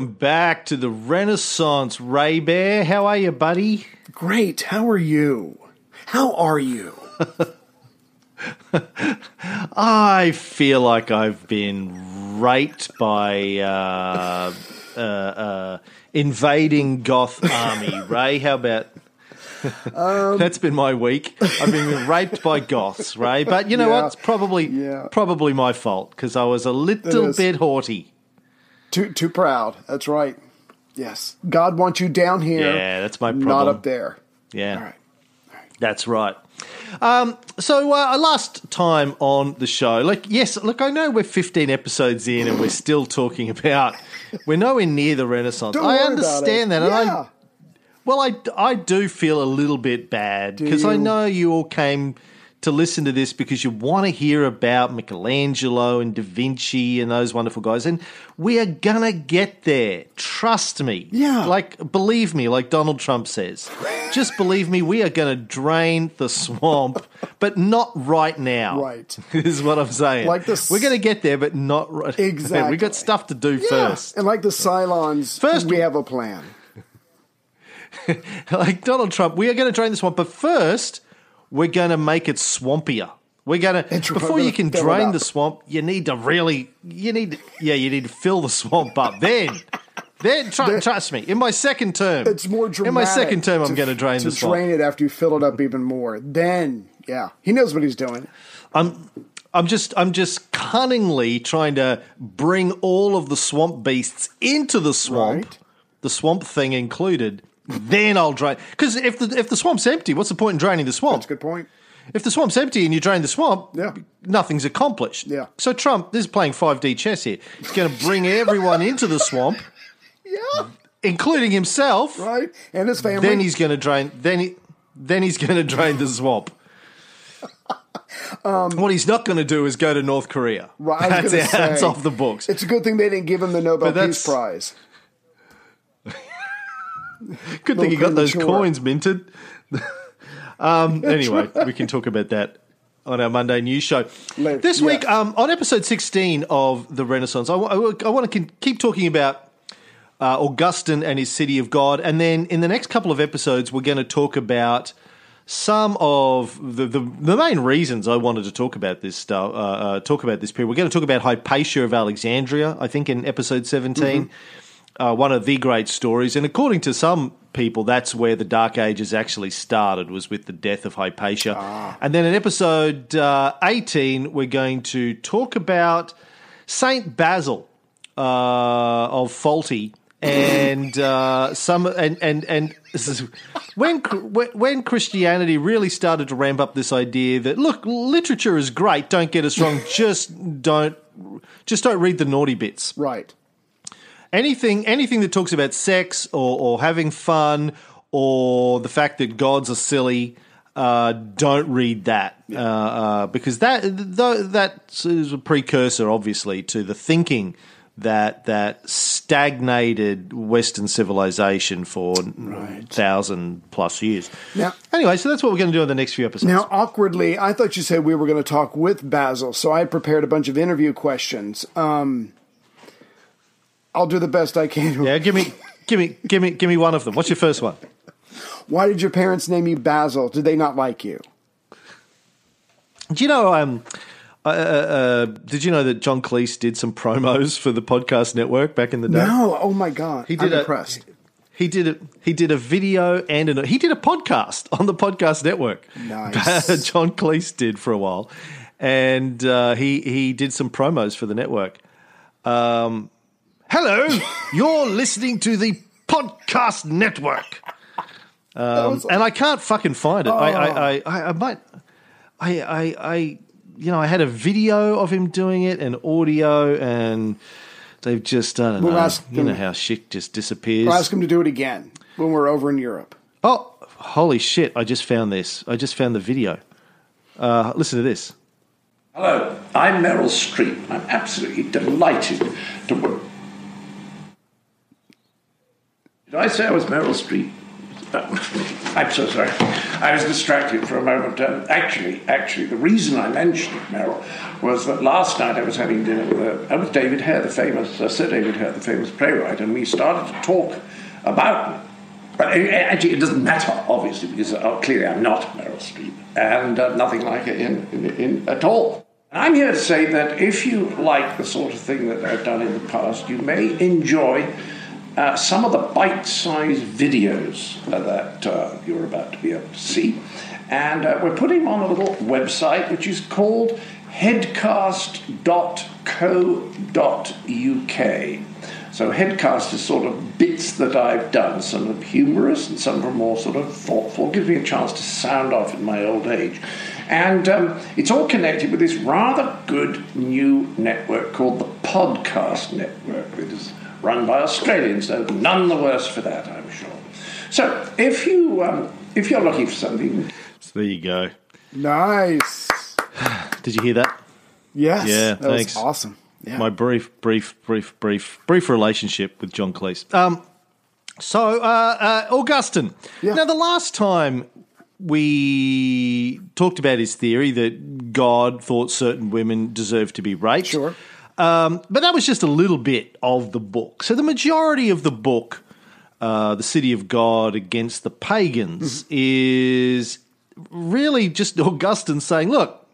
welcome back to the Renaissance Ray Bear. How are you, buddy? Great. How are you? How are you? I feel like I've been raped by uh, uh, uh, invading Goth army. Ray, how about? Um, That's been my week. I've been raped by Goths, Ray. But you know Yeah. what? It's probably Yeah. probably my fault because I was a little bit haughty. Too too proud. That's right. Yes. God wants you down here. Yeah, that's my problem. Not up there. Yeah. All right. That's right. Um, so uh, last time on the show, like yes, look, I know we're 15 episodes in and we're still talking about we're nowhere near the Renaissance. Don't I understand that, it. and Yeah. I well, I I do feel a little bit bad because I know you all came to listen to this because you want to hear about Michelangelo and Da Vinci and those wonderful guys, and we are gonna get there. Trust me. Yeah. like believe me, like Donald Trump says. Just believe me, we are going to drain the swamp, but not right now. Right. is what I'm saying. Like the s- we're going to get there, but not right. Now. Exactly. we got stuff to do Yeah. first. And like the Cylons, First- we have a plan. like Donald Trump, we are going to drain the swamp, but first we're going to make it swampier. We're going to before you can drain the swamp, you need to really, you need, yeah, you need to fill the swamp up. Then, then tr- trust me, in my second term, It's more dramatic. In my second term, I'm going to drain to the swamp. drain it after you fill it up even more. Then, yeah, he knows what he's doing. I'm I'm just I'm just cunningly trying to bring all of the swamp beasts into the swamp, Right. the swamp thing included. Then I'll drain because if the if the swamp's empty, what's the point in draining the swamp? That's a good point. If the swamp's empty and you drain the swamp, Yeah. nothing's accomplished. Yeah. So Trump, this is playing 5D chess here. He's going to bring everyone into the swamp, Yeah, including himself. right. And his family. Then he's going to drain. Then he, then he's going to drain the swamp. what he's not going to do is go to North Korea. Um, Right, that's gonna. That's off the books. It's a good thing they didn't give him the Nobel Peace Prize. Good thing he got those coins minted. um, anyway, we can talk about that on our Monday news show. Let- this week, yeah. um, on episode 16 of The Renaissance, I, want to keep talking about uh, Augustine and his City of God. And then in the next couple of episodes, we're going to talk about some of the, the, the main reasons I wanted to talk about this stuff, uh, uh, talk about this period. We're going to talk about Hypatia of Alexandria, I think, in episode 17 uh, one of the great stories. And according to some people, that's where the Dark Ages actually started, was with the death of Hypatia. And then in episode uh, 18, we're going to talk about Saint Basil uh, of Faulty. And uh, some and and and this is when when when Christianity really started to ramp up this idea that look literature is great don't get us wrong just don't just don't read the naughty bits Right. Anything anything that talks about sex or, or having fun or the fact that gods are silly uh, don't read that. Uh, uh, because that th- that is a precursor obviously to the thinking that that stagnated western civilization for thousand plus years. Now- anyway so that's what we're going to do in the next few episodes. Now, awkwardly, I thought you said we were going to talk with Basil, so I prepared a bunch of interview questions. Um, I'll do the best I can. yeah give me give me give me give me one of them what's your first one Why did your parents name you Basil? Did they not like you? Do you know? Um, uh, uh, uh, did you know that John Cleese did some promos for the podcast network back in the day? No. Oh my God. he did I'm a, impressed. He did a he did a video and an, he did a podcast on the podcast network. Nice. John Cleese did for a while, and uh, he he did some promos for the network. Um, hello, you're listening to the podcast network. Um, and I can't fucking find it. I, I, I, I, I might. I, I, I, you know, I had a video of him doing it and audio, and they've just, I don't We'll know. ask You know how shit just disappears. I'll ask him to do it again when we're over in Europe. Oh, holy shit! I just found this. I just found the video. Uh, listen to this. Hello, I'm Meryl Streep. I'm absolutely delighted to work. Did I say I was Meryl Streep? I'm so sorry. I was distracted for a moment. Um, actually, actually, the reason I mentioned Meryl was that last night I was having dinner with, uh, with David Hare, the famous uh, Sir David Hare, the famous playwright, and we started to talk about. But actually, it doesn't matter, obviously, because uh, clearly I'm not Meryl Streep, and uh, nothing like it in, in, in, at all. I'm here to say that if you like the sort of thing that I've done in the past, you may enjoy uh, some of the bite sized videos uh, that uh, you're about to be able to see. And uh, we're putting on a little website which is called headcast.co.uk. So, headcast is sort of bits that I've done. Some of are humorous and some of are more sort of thoughtful. It Gives me a chance to sound off in my old age. And um, it's all connected with this rather good new network called the Podcast Network. It is run by Australians, though none the worse for that, I'm sure. So if you um, if you're looking for something, so there you go. Nice. Did you hear that? Yes. Yeah. that thanks. Was awesome. Yeah. My brief, brief, brief, brief, brief relationship with John Cleese. Um, so, uh, uh, Augustine. Yeah. Now, the last time we talked about his theory that God thought certain women deserved to be raped. Sure. Um, but that was just a little bit of the book. So the majority of the book, uh, The City of God Against the Pagans, Mm-hmm. is really just Augustine saying, look,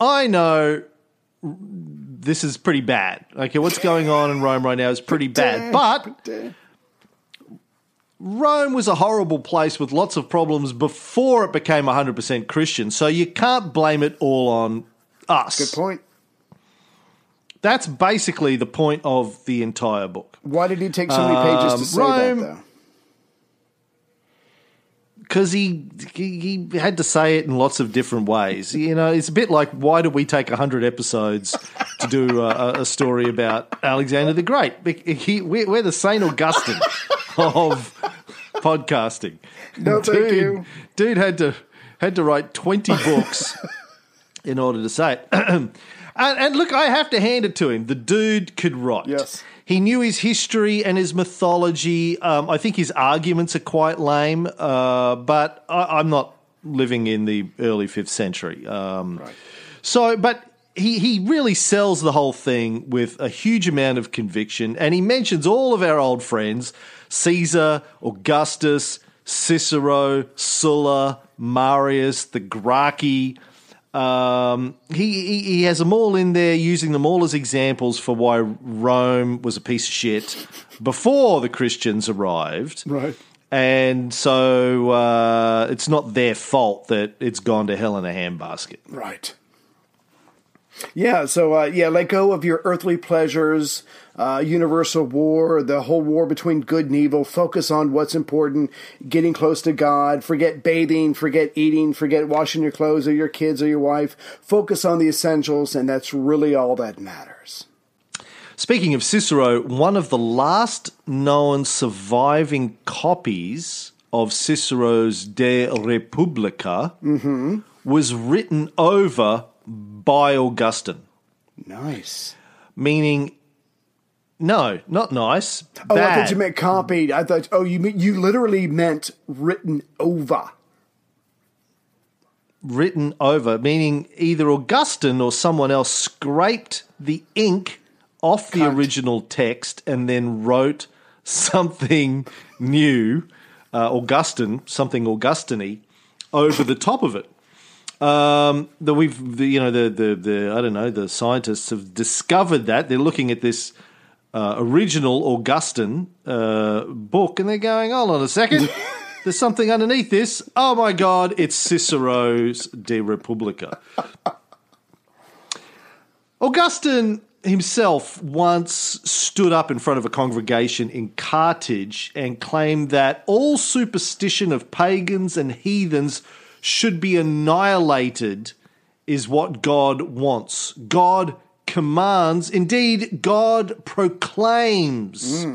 I know this is pretty bad. Okay, what's going on in Rome right now is pretty bad. But Rome was a horrible place with lots of problems before it became 100% Christian. So you can't blame it all on us. Good point. That's basically the point of the entire book. Why did he take so many pages Um, to say Rome- that, though? Because he, he he had to say it in lots of different ways. You know, it's a bit like why do we take hundred episodes to do a, a story about Alexander the Great? He, we're, we're the Saint Augustine of podcasting. No, thank dude, you. Dude had to had to write twenty books in order to say it. and, and look, I have to hand it to him. The dude could write. Yes. He knew his history and his mythology. Um, I think his arguments are quite lame, uh, but I, I'm not living in the early fifth century. Um, So, but he, he really sells the whole thing with a huge amount of conviction, and he mentions all of our old friends Caesar, Augustus, Cicero, Sulla, Marius, the Gracchi. Um, he, he he has them all in there, using them all as examples for why Rome was a piece of shit before the Christians arrived. Right. And so uh, it's not their fault that it's gone to hell in a handbasket. Right. Yeah, so uh, yeah, let go of your earthly pleasures, uh, universal war, the whole war between good and evil. Focus on what's important, getting close to God. Forget bathing, forget eating, forget washing your clothes or your kids or your wife. Focus on the essentials, and that's really all that matters. Speaking of Cicero, one of the last known surviving copies of Cicero's De Republica was written over by Augustine, Nice. meaning no, not nice. Oh, I thought you meant copied. I thought. Oh, you mean you literally meant written over. written over, meaning either Augustine or someone else scraped the ink off the original text and then wrote something new, uh, Augustine, something Augustine over the top of it. Um, the we've the, you know the, the the I don't know the scientists have discovered that they're looking at this uh, original Augustine uh, book and they're going, hold on a second. There's something underneath this. Oh my God, it's Cicero's De Republica. Augustine himself once stood up in front of a congregation in Carthage and claimed that all superstition of pagans and heathens should be annihilated, is what God wants. God commands, indeed, God proclaims.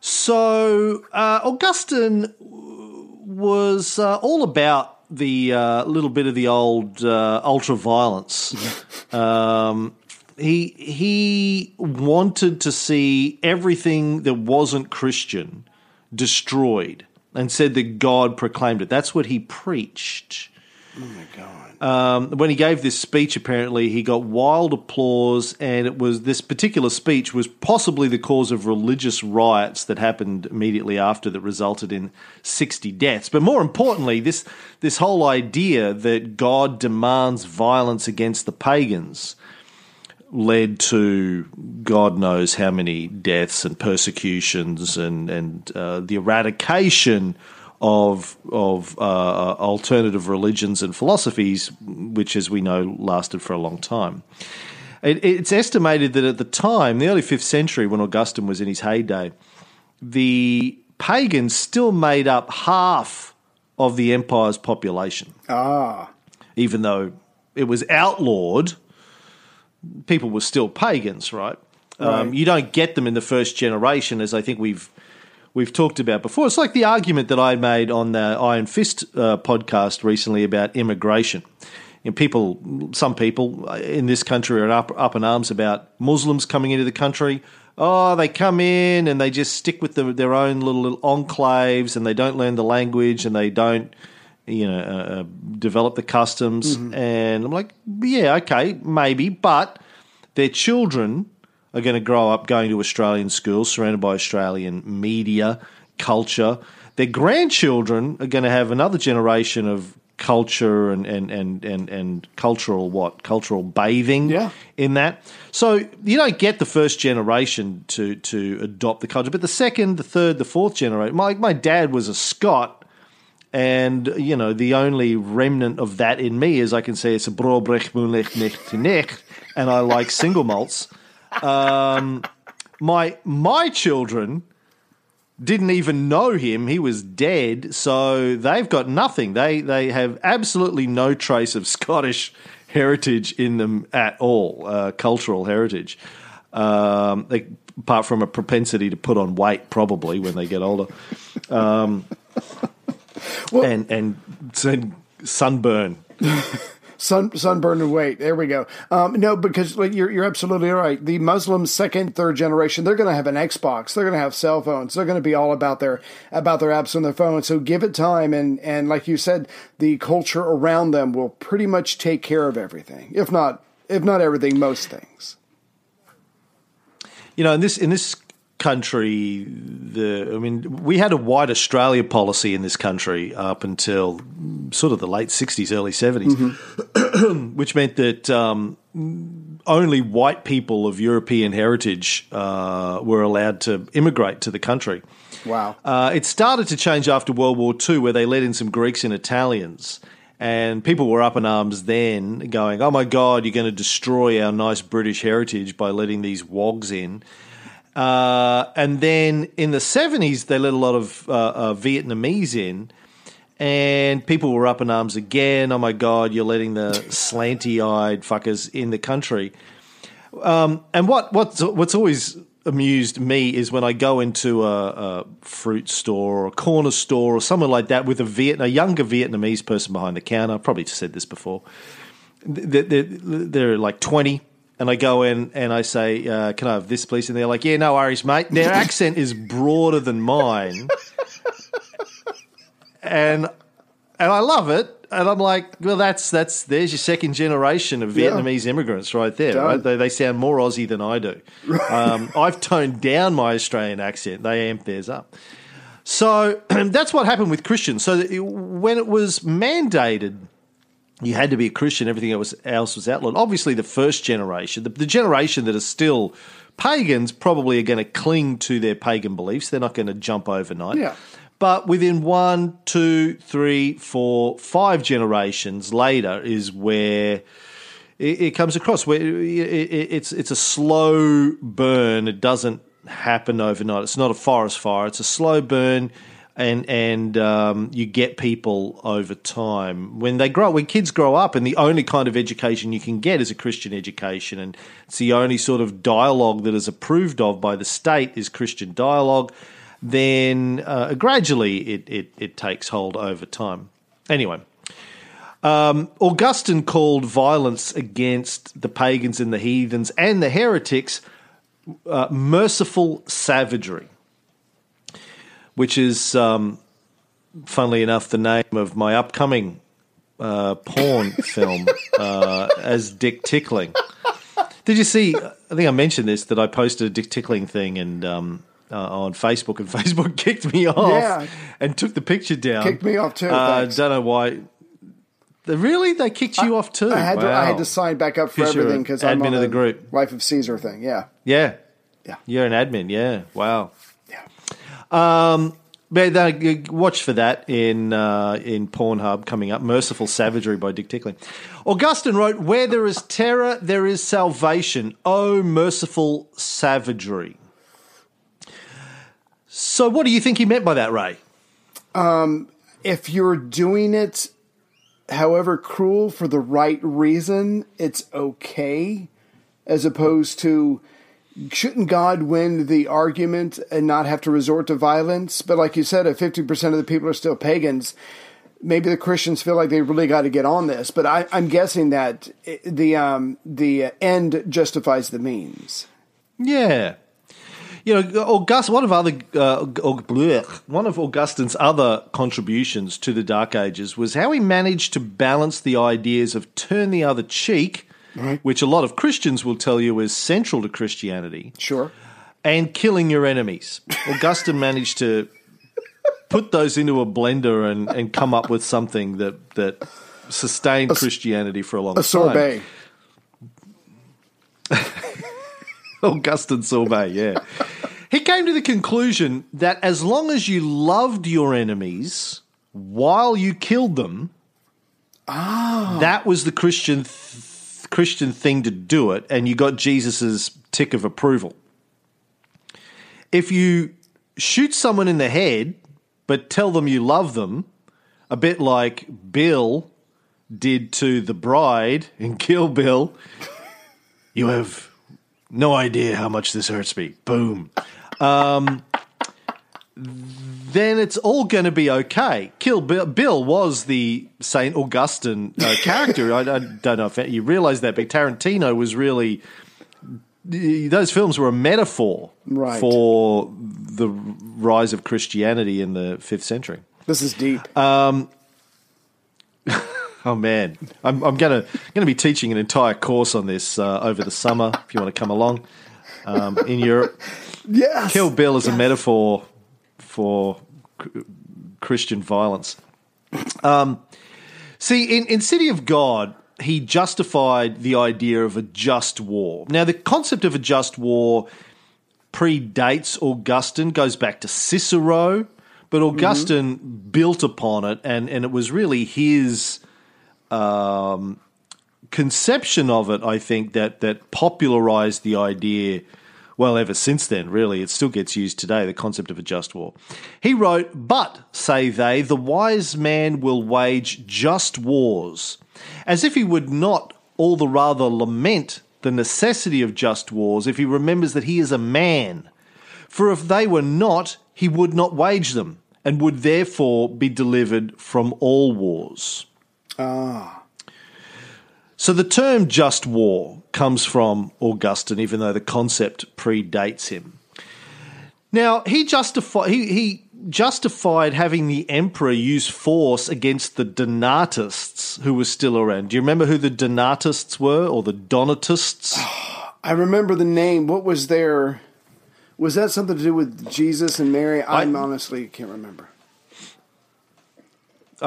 So uh, Augustine was uh, all about the uh, little bit of the old uh, ultra violence. um, he he wanted to see everything that wasn't Christian destroyed and said that God proclaimed it. That's what he preached. Oh. Um, when he gave this speech, apparently he got wild applause, and it was this particular speech was possibly the cause of religious riots that happened immediately after that resulted in sixty deaths. But more importantly, this this whole idea that God demands violence against the pagans led to God knows how many deaths and persecutions and and uh, the eradication of of uh, alternative religions and philosophies, which, as we know, lasted for a long time. It, it's estimated that at the time, the early fifth century, when Augustine was in his heyday, the pagans still made up half of the empire's population. Ah, even though it was outlawed, people were still pagans, right? Right. Um, you don't get them in the first generation, as I think we've we've talked about before. It's like the argument that I made on the Iron Fist uh, podcast recently about immigration. You know, people, some people in this country are up, up in arms about Muslims coming into the country. Oh, they come in and they just stick with the, their own little, little enclaves, and they don't learn the language, and they don't, you know, uh, uh, develop the customs. And I'm like, yeah, okay, maybe, but their children are going to grow up going to Australian schools, surrounded by Australian media, culture. Their grandchildren are going to have another generation of culture and and and and, and cultural what cultural bathing Yeah. in that. So you don't get the first generation to to adopt the culture, but the second, the third, the fourth generation. My my dad was a Scot. And you know the only remnant of that in me is I can say it's a brobrech moonlich nicht nicht, and I like single malts um, my my children didn't even know him. He was dead, so they've got nothing. They they have absolutely no trace of Scottish heritage in them at all, uh, cultural heritage. Um, they, apart from a propensity to put on weight, probably when they get older, um, and and sunburn. sun sunburn and weight. There we go. Um, no, because like, you're you're absolutely right. The Muslims, second, third generation, they're going to have an Xbox. They're going to have cell phones. They're going to be all about their about their apps on their phone. So give it time, and and like you said, the culture around them will pretty much take care of everything. If not, if not everything, most things. You know, in this in this country, the I mean, we had a white Australia policy in this country up until sort of the late '60s, early '70s, which meant that um, only white people of European heritage uh, were allowed to immigrate to the country. Wow. Uh, it started to change after World War II, where they let in some Greeks and Italians. And people were up in arms then, going, oh my God, you're going to destroy our nice British heritage by letting these wogs in. Uh, and then in the 70s, they let a lot of uh, uh, Vietnamese in. And people were up in arms again. Oh my God, you're letting the slanty eyed fuckers in the country. Um, and what what's what's always amused me is when I go into a, a fruit store or a corner store or somewhere like that with a Viet, a younger Vietnamese person behind the counter. I've probably said this before. They're, they're, they're like twenty, and I go in and I say, uh, "Can I have this, please?" And they're like, "Yeah, no worries, mate." Their accent is broader than mine, and and I love it. And I'm like, well, that's that's there's your second generation of Yeah. Vietnamese immigrants right there. Right? They, they sound more Aussie than I do. Um, I've toned down my Australian accent. They amp theirs up. So that's what happened with Christians. So it- when it was mandated, you had to be a Christian. Everything else was outlawed. Obviously, the first generation, the, the generation that are still pagans, probably are going to cling to their pagan beliefs. They're not going to jump overnight. Yeah. But within one, two, three, four, five generations later is where it, it comes across. Where it, it, it's it's a slow burn. It doesn't happen overnight. It's not a forest fire. It's a slow burn, and and um, you get people over time when they grow. When kids grow up, and the only kind of education you can get is a Christian education, and it's the only sort of dialogue that is approved of by the state is Christian dialogue then uh, gradually it, it, it takes hold over time. Anyway, um, Augustine called violence against the pagans and the heathens and the heretics uh, merciful savagery, which is um, funnily enough, the name of my upcoming uh, porn film uh, as Dick Tickling. Did you see? I think I mentioned this that I posted a Dick Tickling thing and um, uh, on Facebook, and Facebook kicked me off Yeah. and took the picture down. Kicked me off too, I thanks. don't know why. They- Really, they kicked you off too. I had to I had to sign back up for everything because I'm admin on of the group. Life of Caesar thing. Yeah, Yeah, yeah, you're an admin. Yeah, wow. Yeah. But uh, watch for that in uh, in Pornhub coming up. Merciful Savagery by Dick Tickling. Augustine wrote, "Where there is terror, there is salvation. Oh, merciful savagery." So, what do you think he meant by that, Ray? Um, If you're doing it, however cruel, for the right reason, it's okay. As opposed to, shouldn't God win the argument and not have to resort to violence? But like you said, if fifty percent of the people are still pagans, maybe the Christians feel like they really got to get on this. But I, I'm guessing that the um, the end justifies the means. Yeah. You know, August. One of other uh, one of Augustine's other contributions to the Dark Ages was how he managed to balance the ideas of turn the other cheek, Right. which a lot of Christians will tell you is central to Christianity, Sure. and killing your enemies. Augustine managed to put those into a blender and, and come up with something that that sustained Christianity for a long A time. sorbet. Augustine Sorbet, yeah. he came to the conclusion that as long as you loved your enemies while you killed them, ah. that was the Christian th- Christian thing to do it, and you got Jesus's tick of approval. If you shoot someone in the head but tell them you love them, a bit like Bill did to the bride in Kill Bill, you have no idea how much this hurts me. Boom. Um, then it's all going to be okay. Kill Bill, Bill was the Saint Augustine uh, character. I, I don't know if you realize that, but Tarantino was really those films were a metaphor Right. for the rise of Christianity in the fifth century. This is deep. Oh man, I'm, I'm gonna gonna be teaching an entire course on this uh, over the summer. If you want to come along um, in Europe, yes. Kill Bill is a metaphor for Christian violence. Um, see, in, in City of God, he justified the idea of a just war. Now, the concept of a just war predates Augustine, goes back to Cicero, but Augustine built upon it, and, and it was really his um, conception of it, I think, that, that popularized the idea. Well, ever since then, really, it still gets used today, the concept of a just war. He wrote, But, say they, the wise man will wage just wars, as if he would not all the rather lament the necessity of just wars if he remembers that he is a man. For if they were not, he would not wage them, and would therefore be delivered from all wars. Ah. So the term just war comes from Augustine, even though the concept predates him. Now he justified he, he justified having the emperor use force against the Donatists who were still around. Do you remember who the Donatists were, or the Donatists? I remember the name. What was their? Was that something to do with Jesus and Mary? I, I- honestly can't remember.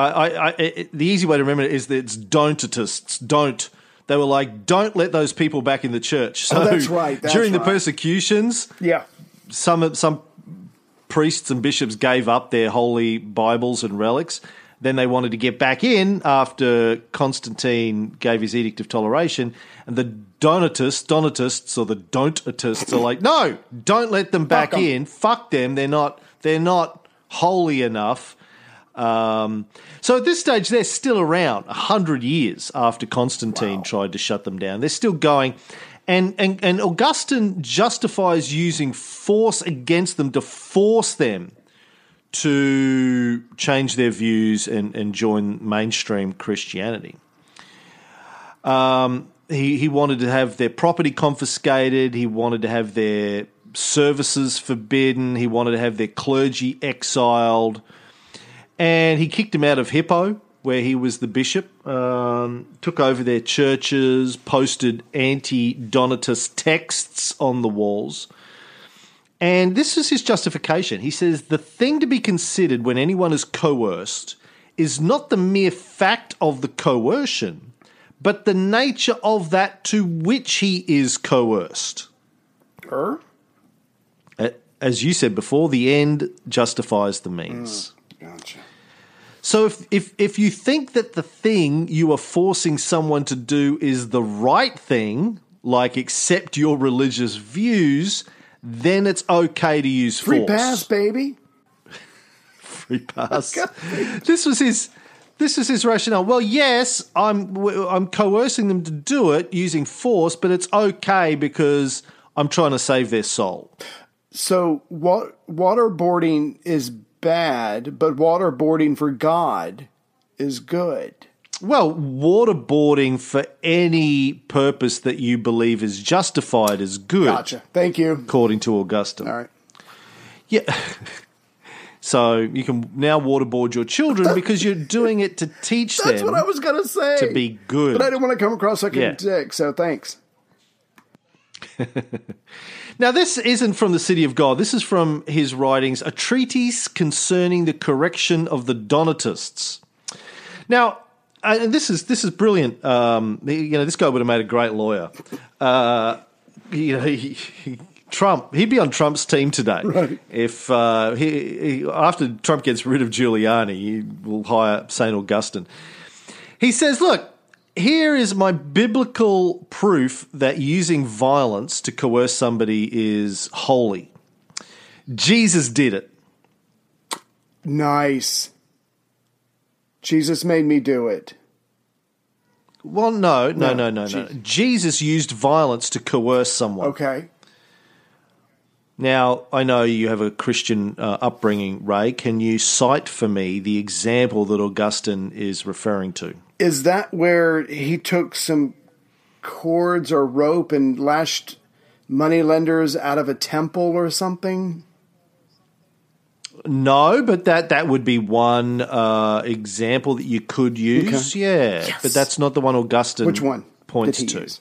I, I, it, the easy way to remember it is that it's Donatists. Don't. They were like, don't let those people back in the church. So Oh, that's right, that's during the persecutions, Yeah. some some priests and bishops gave up their holy Bibles and relics. Then they wanted to get back in after Constantine gave his edict of toleration, and the Donatists, Donatists or the Don'tists are like, no, don't let them back 'em. in. Fuck them. They're not. They're not holy enough. Um, so at this stage, they're still around a hundred years after Constantine tried to shut them down. They're still going, and, and and Augustine justifies using force against them to force them to change their views and, and join mainstream Christianity. Um, he he wanted to have their property confiscated. He wanted to have their services forbidden. He wanted to have their clergy exiled and he kicked him out of Hippo, where he was the bishop. Um, took over their churches, posted anti-Donatist texts on the walls. And this is his justification. He says the thing to be considered when anyone is coerced is not the mere fact of the coercion, but the nature of that to which he is coerced. Er? As you said before, the end justifies the means. Gotcha. So if, if if you think that the thing you are forcing someone to do is the right thing, like accept your religious views, then it's okay to use force. Free force. pass, baby. Free pass. this was his. This is his rationale. Well, yes, I'm I'm coercing them to do it using force, but it's okay because I'm trying to save their soul. So wa- waterboarding is bad, but waterboarding for God is good. Well, waterboarding for any purpose that you believe is justified is good, Gotcha. Thank you. according to Augustine. All right. Yeah. so you can now waterboard your children because you're doing it to teach That's them what I was gonna say. to be good. But I didn't want to come across like Yeah. a dick, so thanks. Now, this isn't from the City of God. This is from his writings, a treatise concerning the correction of the Donatists. Now, uh, and this is this is brilliant. Um, you know, this guy would have made a great lawyer. Uh, you know, he, he, Trump, he'd be on Trump's team today. Right. If uh, he, he after Trump gets rid of Giuliani, he will hire Saint Augustine. He says, "Look, here is my biblical proof that using violence to coerce somebody is holy. Jesus did it. Nice. Jesus made me do it. Well, no, no, No, no, no, no. Jesus used violence to coerce someone. Okay. Now, I know you have a Christian uh, upbringing, Ray. Can you cite for me the example that Augustine is referring to? Is that where he took some cords or rope and lashed moneylenders out of a temple or something? No, but that that would be one uh, example that you could use. Okay. Yeah, Yes. but that's not the one Augustine Which one points he to. use?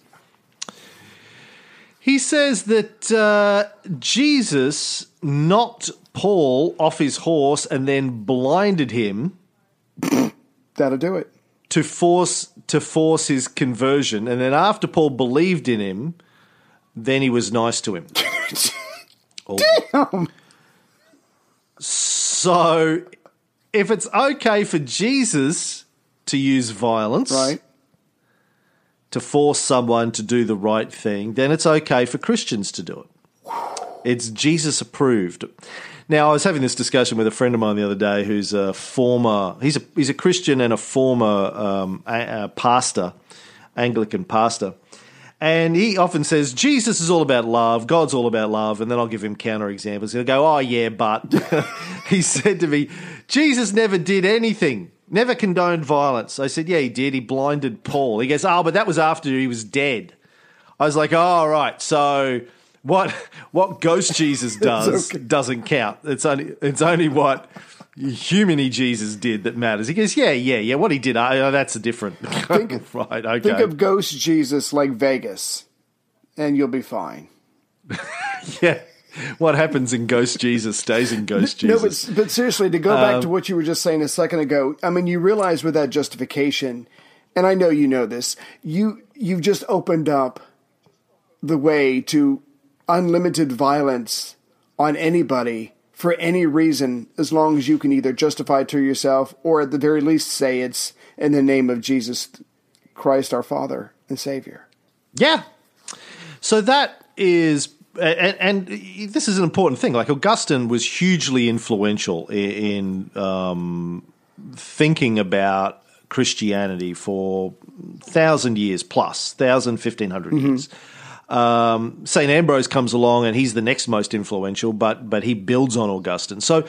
He says that uh, Jesus knocked Paul off his horse and then blinded him That'll do it. To force to force his conversion, and then after Paul believed in him, then he was nice to him. Oh. Damn. So, if it's okay for Jesus to use violence, Right. to force someone to do the right thing, then it's okay for Christians to do it. It's Jesus approved. Now, I was having this discussion with a friend of mine the other day who's a former, he's a, he's a Christian and a former um, a, a pastor, Anglican pastor. And he often says, Jesus is all about love, God's all about love. And then I'll give him counter examples. He'll go, Oh, yeah, but he said to me, Jesus never did anything, never condoned violence. I said, Yeah, he did. He blinded Paul. He goes, Oh, but that was after he was dead. I was like, Oh, all right. So what what ghost Jesus does okay. doesn't count. It's only it's only what humany Jesus did that matters. He goes, Yeah, yeah, yeah. What he did, uh, that's a different. right, okay. Think of Ghost Jesus like Vegas, and you'll be fine. yeah. What happens in Ghost Jesus stays in Ghost Jesus. No, but, but seriously, to go back Um, to what you were just saying a second ago, I mean, you realize with that justification, and I know you know this, you you've just opened up the way to unlimited violence on anybody for any reason, as long as you can either justify it to yourself or at the very least say it's in the name of Jesus Christ, our Father and Savior. Yeah. So that is, and, and this is an important thing. Like Augustine was hugely influential in, in um, thinking about Christianity for thousand years plus, thousand, fifteen hundred years. Um, Saint Ambrose comes along, and he's the next most influential, but but he builds on Augustine. So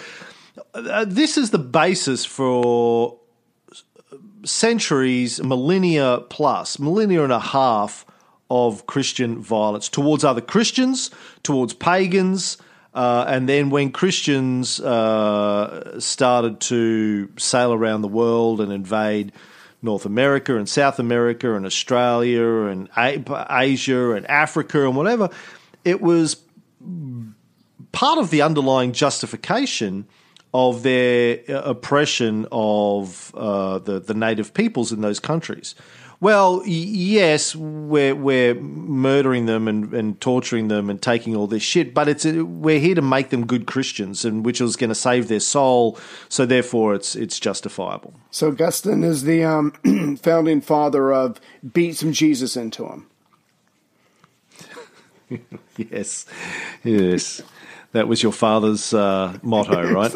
uh, this is the basis for centuries, millennia plus, millennia and a half of Christian violence towards other Christians, towards pagans, Uh, and then when Christians uh, started to sail around the world and invade North America and South America and Australia and Asia and Africa and whatever, it was part of the underlying justification of their uh, oppression of uh, the the native peoples in those countries. Well, yes, we're we're murdering them and, and torturing them and taking all this shit, but it's a, we're here to make them good Christians, and which is going to save their soul. So therefore, it's it's justifiable. So Augustine is the um, founding father of beat some Jesus into him. yes, yes, that was your father's uh, motto, right?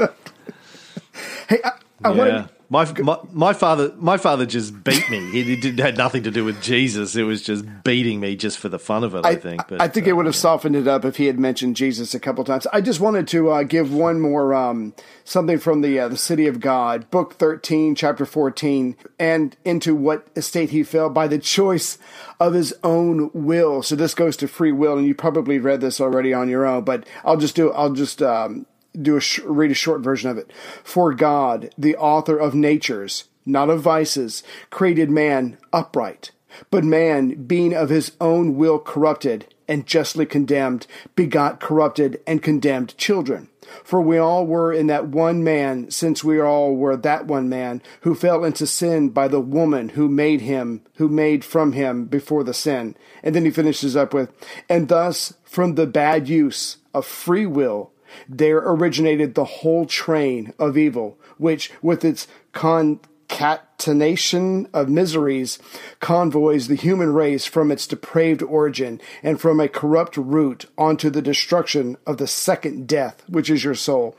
hey, I, I yeah. want my, my, my father my father just beat me. He did had nothing to do with Jesus. It was just beating me just for the fun of it. I, I think. But, I think uh, it would have yeah. softened it up if he had mentioned Jesus a couple times. I just wanted to uh, give one more um, something from the uh, the City of God, Book thirteen, chapter fourteen, and into what estate he fell by the choice of his own will. So this goes to free will, and you probably read this already on your own. But I'll just do I'll just um, do a sh- read a short version of it. For God, the author of natures, not of vices, created man upright. But man, being of his own will corrupted and justly condemned, begot corrupted and condemned children. For we all were in that one man, since we all were that one man, who fell into sin by the woman who made him, who made from him before the sin. And then he finishes up with, and thus from the bad use of free will, there originated the whole train of evil, which, with its concatenation of miseries, convoys the human race from its depraved origin and from a corrupt root onto the destruction of the second death, which is your soul,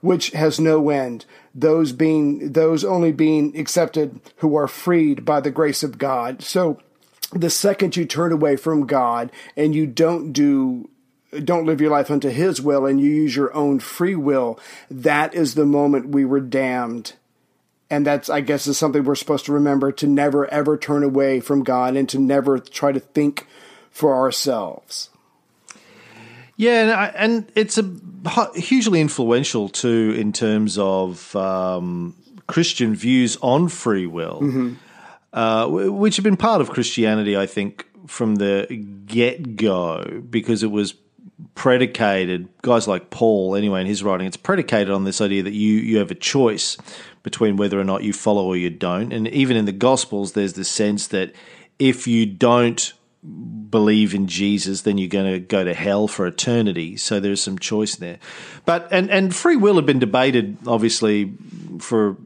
which has no end. Those being those only being accepted who are freed by the grace of God. So the second you turn away from God and you don't do don't live your life unto his will and you use your own free will, that is the moment we were damned. And that's, I guess, is something we're supposed to remember to never ever turn away from God and to never try to think for ourselves. Yeah, and it's a hugely influential too in terms of um, Christian views on free will, mm-hmm. uh, which have been part of Christianity, I think, from the get go, because it was predicated guys like Paul anyway in his writing it's predicated on this idea that you you have a choice between whether or not you follow or you don't. And even in the gospels there's this sense that if you don't believe in Jesus then you're going to go to hell for eternity. So there's some choice there. But and and free will had been debated obviously for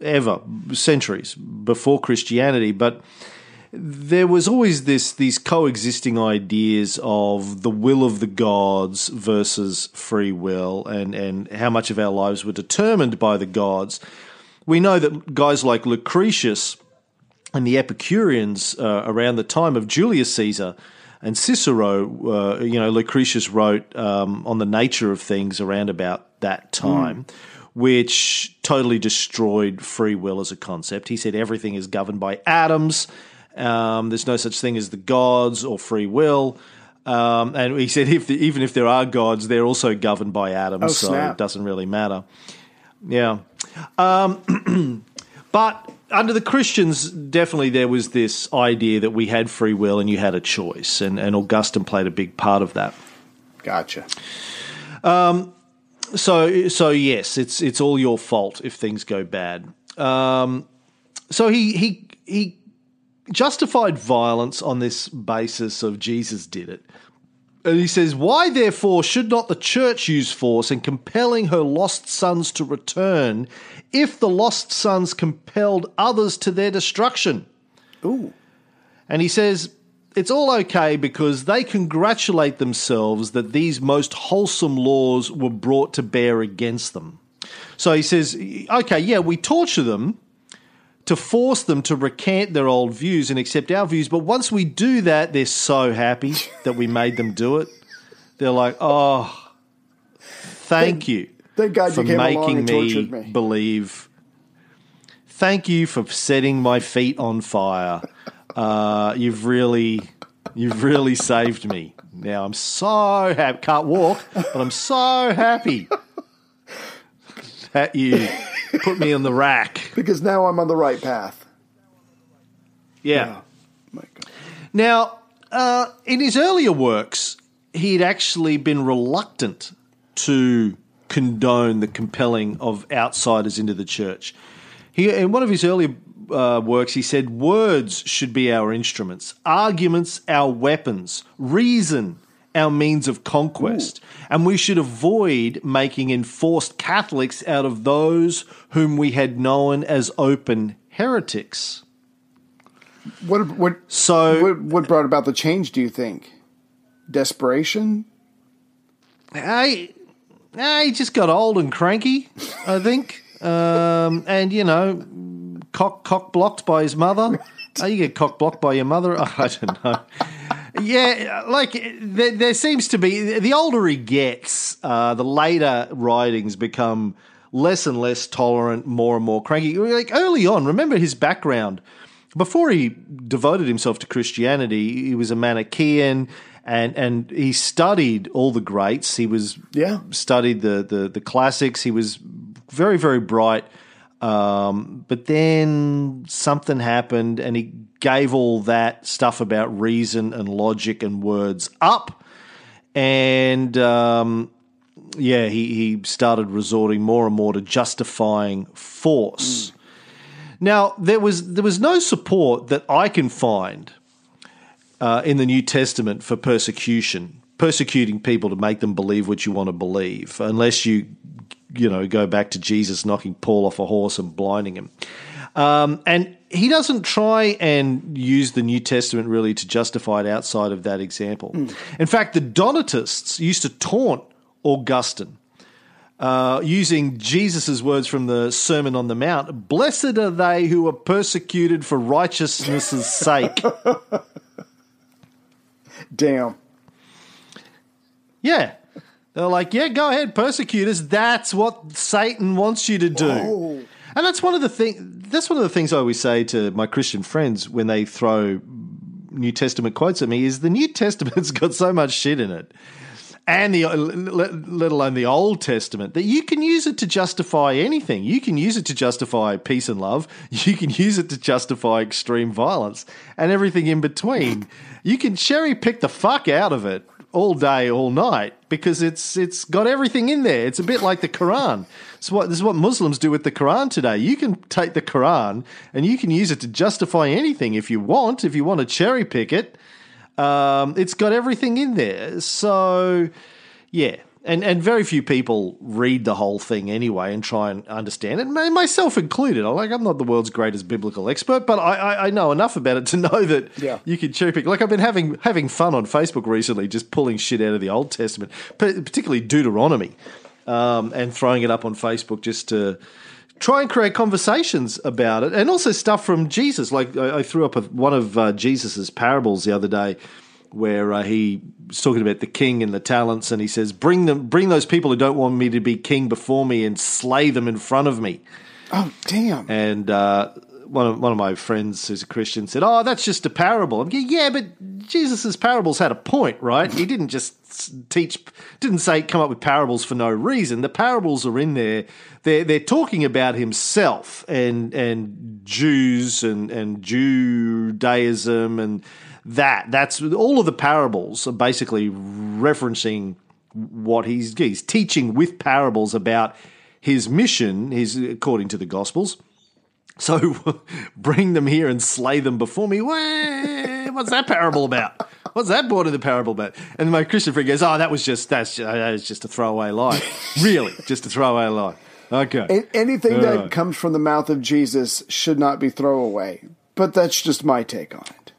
ever centuries before Christianity but there was always this these coexisting ideas of the will of the gods versus free will and, and how much of our lives were determined by the gods. We know that guys like Lucretius and the Epicureans uh, around the time of Julius Caesar and Cicero, uh, you know, Lucretius wrote um, on the nature of things around about that time. Mm. Which totally destroyed free will as a concept. He said everything is governed by atoms, um, there's no such thing as the gods or free will. Um, and he said if the, even if there are gods, they're also governed by atoms, oh, so it doesn't really matter. Yeah. Um, but under the Christians, definitely there was this idea that we had free will and you had a choice, and, and Augustine played a big part of that. Gotcha. Um, so so yes, it's it's all your fault if things go bad. Um, so he he he justified violence on this basis of Jesus did it. And he says, Why therefore should not the church use force in compelling her lost sons to return if the lost sons compelled others to their destruction? Ooh. And he says, it's all okay because they congratulate themselves that these most wholesome laws were brought to bear against them. So he says, okay, yeah, we torture them, to force them to recant their old views and accept our views. But once we do that, they're so happy that we made them do it. They're like, oh, thank, thank you thank God for making me, me believe. Thank you for setting my feet on fire. Uh, you've really, You've really saved me. Now I'm so happy. Can't walk, but I'm so happy that you put me on the rack. Because now I'm on the right path. Yeah. God. Now, uh, in his earlier works, he had actually been reluctant to condone the compelling of outsiders into the church. He, in one of his earlier uh, works, he said, Words should be our instruments, arguments our weapons, reason our means of conquest, and we should avoid making enforced Catholics out of those whom we had known as open heretics. What what So, what, what brought about the change? Do you think desperation? I, I he just got old and cranky, I think, um, and you know, cock cock blocked by his mother. Oh, you get cock blocked by your mother. I don't know. Yeah, like there, there seems to be. The older he gets, uh, the later writings become less and less tolerant, more and more cranky. Like early on, remember his background. Before he devoted himself to Christianity, he was a Manichaean, and and he studied all the greats. He was Yeah. studied the the, the classics. He was very very bright. Um, but then something happened, and he gave all that stuff about reason and logic and words up, and um, yeah, he he started resorting more and more to justifying force. Now there was there was no support that I can find uh, in the New Testament for persecution, persecuting people to make them believe what you want to believe, unless you, you know, go back to Jesus knocking Paul off a horse and blinding him. Um, and he doesn't try and use the New Testament really to justify it outside of that example. In fact, the Donatists used to taunt Augustine uh, using Jesus' words from the Sermon on the Mount Blessed are they who are persecuted for righteousness' sake. Damn. Yeah. They're like, yeah, go ahead, persecute us. That's what Satan wants you to do. Whoa. And that's one of the thing. That's one of the things I always say to my Christian friends when they throw New Testament quotes at me is the New Testament's got so much shit in it, and the let, alone the Old Testament that you can use it to justify anything. You can use it to justify peace and love. You can use it to justify extreme violence and everything in between. You can cherry pick the fuck out of it all day, all night because it's it's got everything in there. It's a bit like the Quran. It's what this is what Muslims do with the Quran today. You can take the Quran and you can use it to justify anything if you want. If you want to cherry pick it, um, it's got everything in there. So yeah. And, and very few people read the whole thing anyway and try and understand it, myself included. I'm like I'm not the world's greatest biblical expert, but I, I, I know enough about it to know that Yeah. you can cherry pick. Like I've been having having fun on Facebook recently, just pulling shit out of the Old Testament, particularly Deuteronomy, um, and throwing it up on Facebook just to try and create conversations about it, and also stuff from Jesus. Like I, I threw up a, one of uh, Jesus's parables the other day, where uh, he was talking about the king and the talents, and he says, "Bring them, bring those people who don't want me to be king before me, and slay them in front of me." Oh, damn. And uh, one of one of my friends who's a Christian said, "Oh, that's just a parable." I'm going, "Yeah, but Jesus's parables had a point, right? He didn't just teach, didn't say come up with parables for no reason. The parables are in there. They're they're talking about himself and and Jews and and Judaism and that. That's all of the parables are basically referencing what he's he's teaching with parables about." His mission, his according to the Gospels, so bring them here and slay them before me. What's that parable about? What's that part of the parable about? And my Christian friend goes, "Oh, that was just that's uh, that was just a throwaway line. really, just a throwaway line." Okay. Anything that comes from the mouth of Jesus should not be throwaway. But that's just my take on it.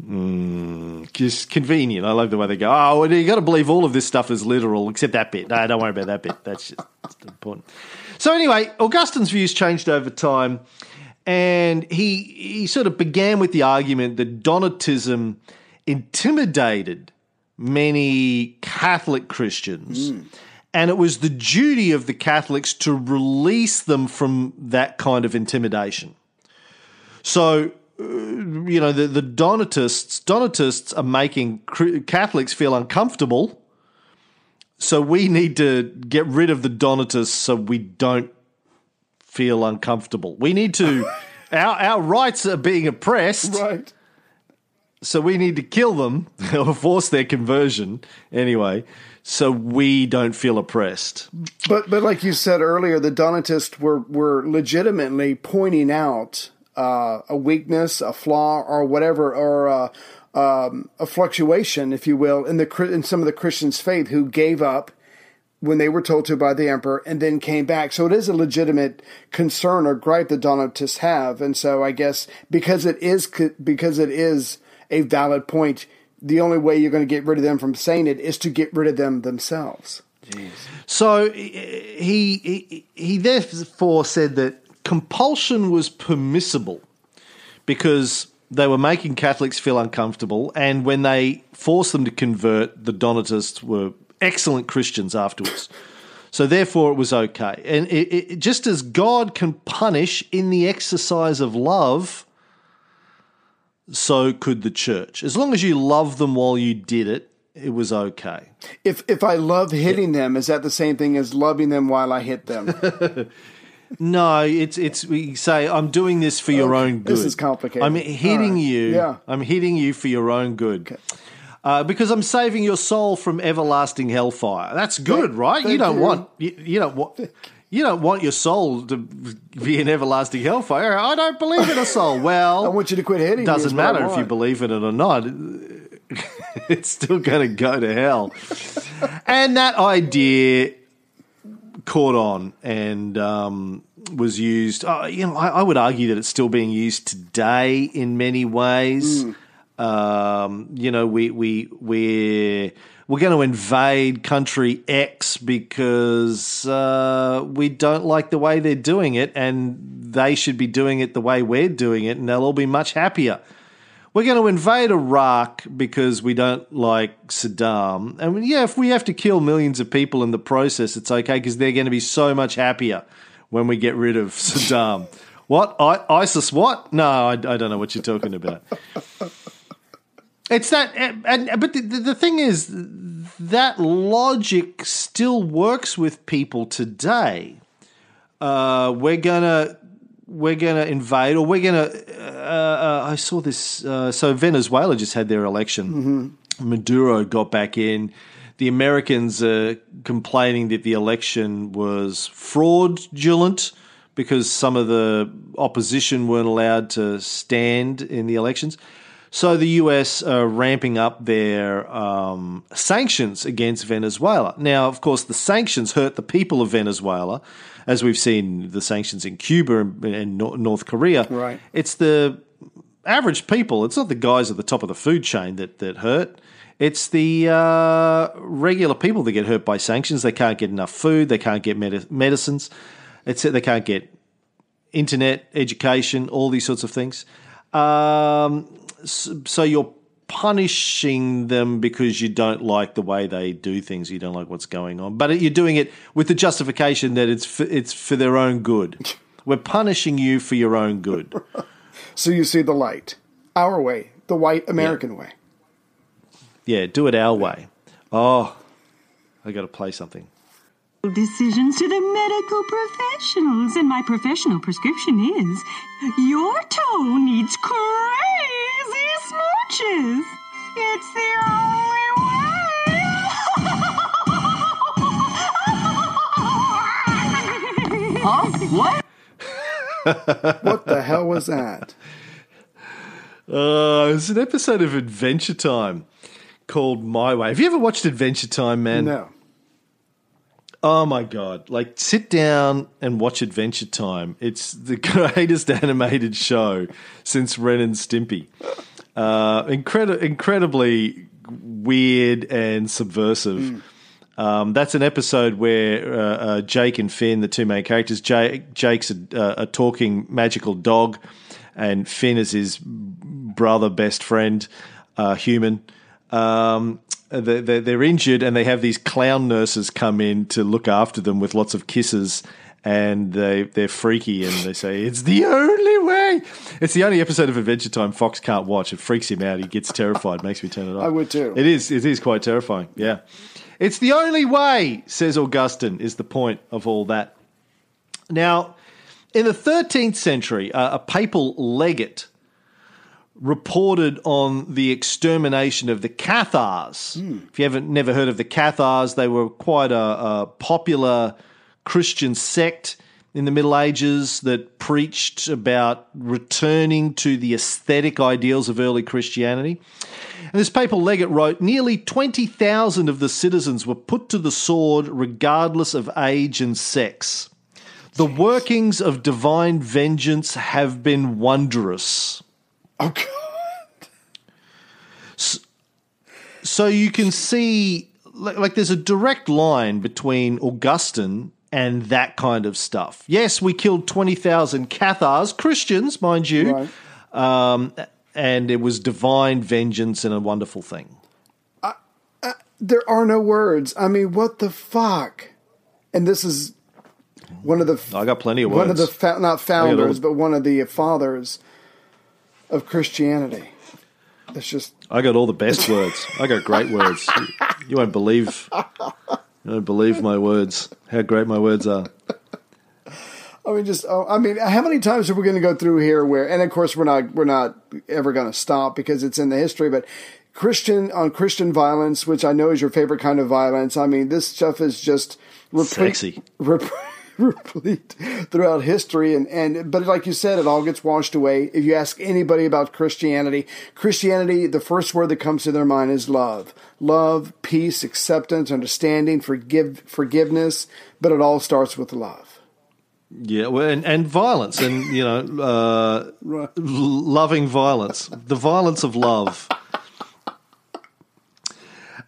Mm, just convenient. I love the way they go. Oh, well, you got to believe all of this stuff is literal, except that bit. No, don't worry about that bit. That's just important. So anyway, Augustine's views changed over time, and he he sort of began with the argument that Donatism intimidated many Catholic Christians. Mm. And it was the duty of the Catholics to release them from that kind of intimidation. So you know, the, the Donatists, Donatists are making Catholics feel uncomfortable. So we need to get rid of the Donatists so we don't feel uncomfortable. We need to, our, our rights are being oppressed. Right. So we need to kill them or force their conversion anyway, so we don't feel oppressed. But but like you said earlier, the Donatists were were legitimately pointing out uh, a weakness, a flaw, or whatever, or uh, um, a fluctuation, if you will, in the in some of the Christians' faith who gave up when they were told to by the emperor and then came back. So it is a legitimate concern or gripe that Donatists have, and so I guess because it is because it is a valid point, the only way you're going to get rid of them from saying it is to get rid of them themselves. Jeez. So he, he he therefore said that compulsion was permissible because they were making Catholics feel uncomfortable, and when they forced them to convert, the Donatists were excellent Christians afterwards. So therefore, it was okay. And it, it, just as God can punish in the exercise of love, so could the church. As long as you love them while you did it, it was okay. If if I love hitting them, is that the same thing as loving them while I hit them? no, it's it's we say I'm doing this for your own good. This is complicated. I'm hitting right. you. Yeah. I'm hitting you for your own good. Okay. Uh, because I'm saving your soul from everlasting hellfire. That's good, right? You don't want you, you don't want you don't want your soul to be in everlasting hellfire. I don't believe in a soul. Well, I want you to quit hitting. Doesn't matter if you believe in it or not. it's still going to go to hell. and that idea caught on and um, was used. Uh, you know, I, I, would argue that it's still being used today in many ways. Mm. Um, you know, we we we're we're going to invade country X because uh, we don't like the way they're doing it, and they should be doing it the way we're doing it, and they'll all be much happier. We're going to invade Iraq because we don't like Saddam. And yeah, if we have to kill millions of people in the process, it's okay because they're going to be so much happier when we get rid of Saddam. what? I- ISIS what? No, I, I don't know what you're talking about. It's that, and but the, the thing is, that logic still works with people today. Uh, we're gonna we're gonna invade, or we're gonna. Uh, uh, I saw this. Uh, so Venezuela just had their election. Mm-hmm. Maduro got back in. The Americans are complaining that the election was fraudulent because some of the opposition weren't allowed to stand in the elections. So the US are ramping up their um, sanctions against Venezuela. Now, of course, the sanctions hurt the people of Venezuela, as we've seen the sanctions in Cuba and, North Korea. Right. It's the average people. It's not the guys at the top of the food chain that that hurt. It's the uh, regular people that get hurt by sanctions. They can't get enough food. They can't get med- medicines. It's they can't get internet, education, all these sorts of things. Um, so you're punishing them because you don't like the way they do things. You don't like what's going on, but you're doing it with the justification that it's for, it's for their own good. We're punishing you for your own good. so you see the light, our way, the white American yeah. way. Yeah, do it our way. Oh, I got to play something. Decisions to the medical professionals, and my professional prescription is your toe needs crazy smooches. It's the only way. huh? What? what the hell was that? Uh, it's an episode of Adventure Time called My Way. Have you ever watched Adventure Time, man? No. Oh my god! Like, sit down and watch Adventure Time. It's the greatest animated show since Ren and Stimpy. Uh, incredi- incredibly weird and subversive. Mm. Um, that's an episode where uh, uh, Jake and Finn, the two main characters, Jake, Jake's a, a, talking magical dog, and Finn is his brother, best friend, uh, human. Um, they're injured and they have these clown nurses come in to look after them with lots of kisses and they they're freaky and they say it's the only way. It's the only episode of Adventure Time Fox can't watch. It freaks him out. He gets terrified. Makes me turn it off. I would too. It is. It is quite terrifying. Yeah, it's the only way. Says Augustine. Is the point of all that? Now, in the 13th century, uh, a papal legate reported on the extermination of the Cathars. If you haven't never heard of the Cathars, they were quite a, a popular Christian sect in the Middle Ages that preached about returning to the aesthetic ideals of early Christianity. And this papal legate wrote nearly 20,000 of the citizens were put to the sword regardless of age and sex. The workings of divine vengeance have been wondrous. Oh God. So you can see, like, like, there's a direct line between Augustine and that kind of stuff. Yes, we killed 20,000 Cathars, Christians, mind you, Right. um, and it was divine vengeance and a wonderful thing. There are no words. I mean, what the fuck? And this is one of the I got plenty of words. one of the fa- not all- founders, but one of the fathers of Christianity. It's just I got all the best words. I got great words. You won't believe. You won't believe my words. How great my words are. I mean, just oh, I mean, how many times are we going to go through here where, and of course, we're not we're not ever going to stop because it's in the history, but Christian on Christian violence, which I know is your favorite kind of violence. I mean, this stuff is just replete, Sexy. rep- replete throughout history, and and but like you said, it all gets washed away. If you ask anybody about Christianity, Christianity, the first word that comes to their mind is love, love, peace, acceptance, understanding, forgive, forgiveness. But it all starts with love. Yeah, well, and, and violence, and you know, uh, Right. loving violence, the violence of love.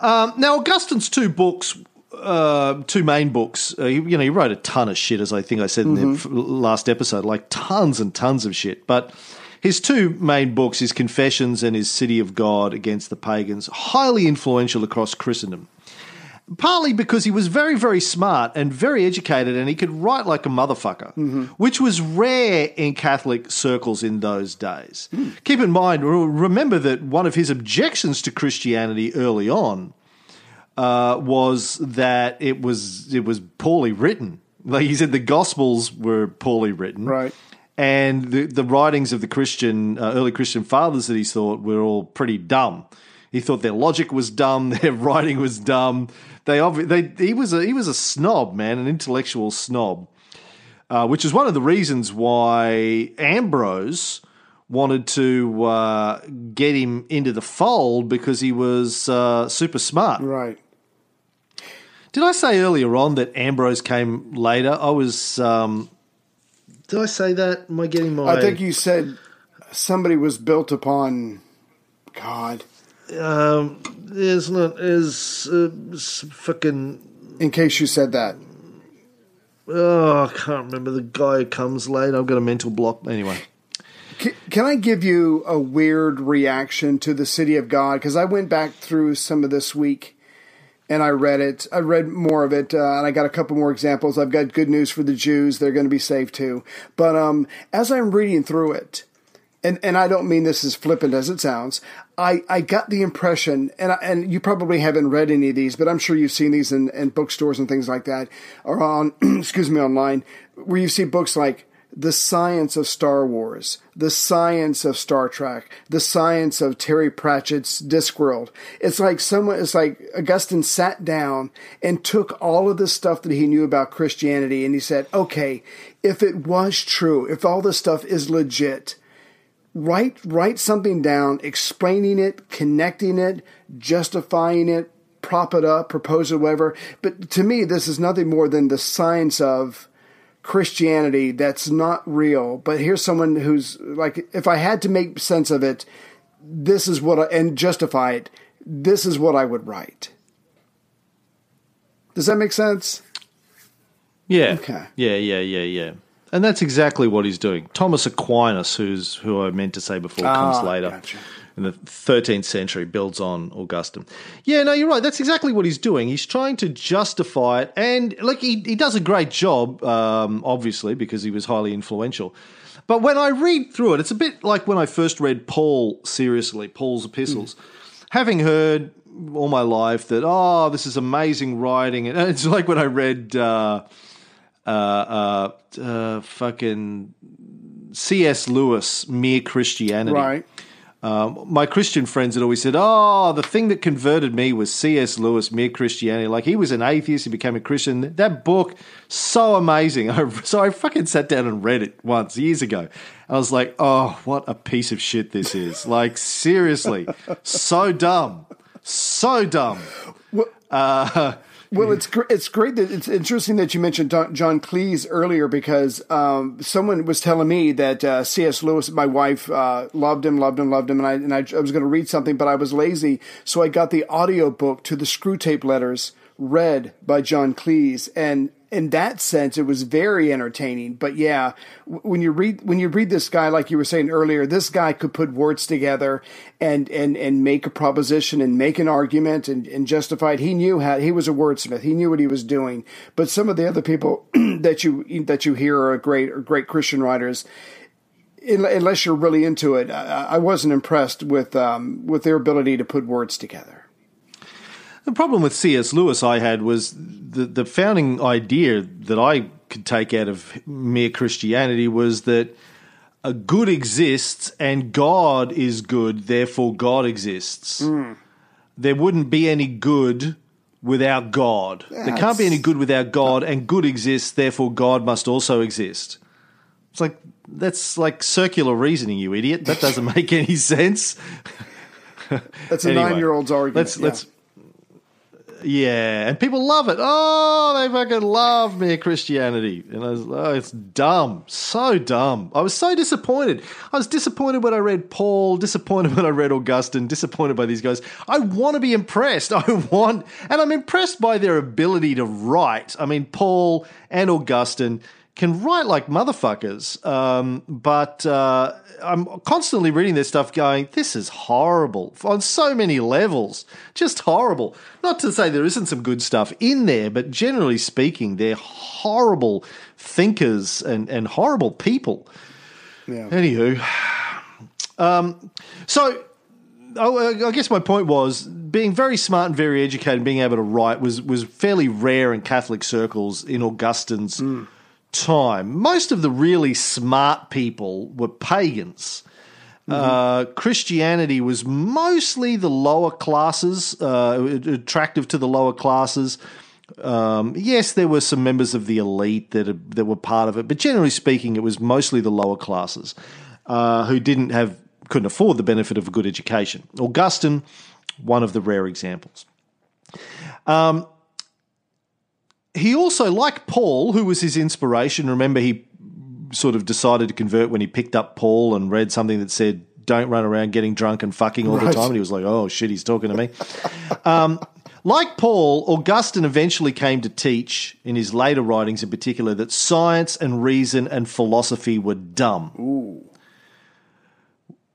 Um, now, Augustine's two books, uh, two main books. Uh, he, you know, he wrote a ton of shit, as I think I said in the f- last episode, like tons and tons of shit. But his two main books, his Confessions and his City of God Against the Pagans, highly influential across Christendom partly because he was very, very smart and very educated and he could write like a motherfucker, which was rare in Catholic circles in those days. Keep in mind, remember that one of his objections to Christianity early on uh, was that it was it was poorly written. Like he said, the Gospels were poorly written, Right. And the the writings of the Christian uh, early Christian fathers that he thought were all pretty dumb. He thought their logic was dumb, their writing was dumb. They, obvi- they he was a he was a snob, man, an intellectual snob, uh, which is one of the reasons why Ambrose wanted to uh, get him into the fold because he was uh, super smart. Right. Did I say earlier on that Ambrose came later? I was. Um, did I say that? Am I getting my? I think you said somebody was built upon God. Um, isn't it? Is uh, fucking. In case you said that. Oh, I can't remember the guy who comes late. I've got a mental block. Anyway, Can, I give you a weird reaction to the City of God? Because I went back through some of this week and I read it. I read more of it, uh, and I got a couple more examples. I've got good news for the Jews; they're going to be saved too. But um, as I'm reading through it, and and I don't mean this as flippant as it sounds. I, I got the impression, and I, and you probably haven't read any of these, but I'm sure you've seen these in, in bookstores and things like that, or on excuse me online, where you see books like the science of Star Wars, the science of Star Trek, the science of Terry Pratchett's Discworld. It's like someone, it's like Augustine sat down and took all of the stuff that he knew about Christianity, and he said, okay, if it was true, if all this stuff is legit write write something down explaining it connecting it justifying it prop it up propose it whatever but to me this is nothing more than the science of christianity that's not real but here's someone who's like if i had to make sense of it this is what I, and justify it this is what i would write does that make sense yeah, Okay. yeah, yeah, yeah, yeah. And that's exactly what he's doing. Thomas Aquinas, who's who I meant to say before, comes Ah, later. gotcha. In the 13th century, builds on Augustine. Yeah, no, you're right. That's exactly what he's doing. He's trying to justify it, and like he, he does a great job, um, obviously, because he was highly influential. But when I read through it, it's a bit like when I first read Paul seriously, Paul's epistles. Having heard all my life that, oh, this is amazing writing. And it's like when I read uh, uh, uh, uh, fucking C.S. Lewis, Mere Christianity. Right. Um, my Christian friends had always said, "Oh, the thing that converted me was C.S. Lewis, Mere Christianity. Like he was an atheist, he became a Christian. That book, so amazing. I, so I fucking sat down and read it once years ago. I was like, oh, what a piece of shit this is. like seriously, so dumb, so dumb. Uh, Well, it's it's great that it's interesting that you mentioned Don- John Cleese earlier because um, someone was telling me that uh, C.S. Lewis, my wife, uh, loved him, loved him, loved him, and I and I, I was going to read something, but I was lazy, so I got the audio book to the Screwtape Letters read by John Cleese, and in that sense, it was very entertaining. But yeah, when you read when you read this guy, like you were saying earlier, this guy could put words together and and and make a proposition and make an argument and, and justify it. He knew how he was a wordsmith. He knew what he was doing. But some of the other people that you that you hear are great are great Christian writers. Unless you're really into it, I, I wasn't impressed with um, with their ability to put words together. The problem with C.S. Lewis I had was the, the founding idea that I could take out of mere Christianity was that a good exists and God is good, therefore God exists. Hmm. There wouldn't be any good without God. there can't be any good without God, and good exists, therefore God must also exist. It's like that's like circular reasoning, you idiot. That doesn't make any sense. That's a Anyway, nine year old's argument. Let's yeah. let's yeah, and people love it. Oh, they fucking love mere Christianity, and I was, oh, it's dumb, so dumb. I was so disappointed. I was disappointed when I read Paul, disappointed when I read Augustine, disappointed by these guys. I want to be impressed. I want, and I'm impressed by their ability to write. I mean, Paul and Augustine can write like motherfuckers, um, but uh, I'm constantly reading their stuff going, this is horrible on so many levels. Just horrible. Not to say there isn't some good stuff in there, but generally speaking, they're horrible thinkers and, and horrible people. Yeah. Anywho, um, so I, I guess my point was being very smart and very educated, and being able to write was was fairly rare in Catholic circles in Augustine's time. Most of the really smart people were pagans. Uh, Christianity was mostly the lower classes, uh, attractive to the lower classes. Um, yes, there were some members of the elite that that were part of it, but generally speaking, it was mostly the lower classes uh, who didn't have couldn't afford the benefit of a good education. Augustine, one of the rare examples. Um, he also, like Paul, who was his inspiration. Remember, he sort of decided to convert when he picked up Paul and read something that said, "Don't run around getting drunk and fucking all the time." And he was like, "Oh shit, he's talking to me." um, like Paul, Augustine eventually came to teach, in his later writings in particular, that science and reason and philosophy were dumb. Ooh.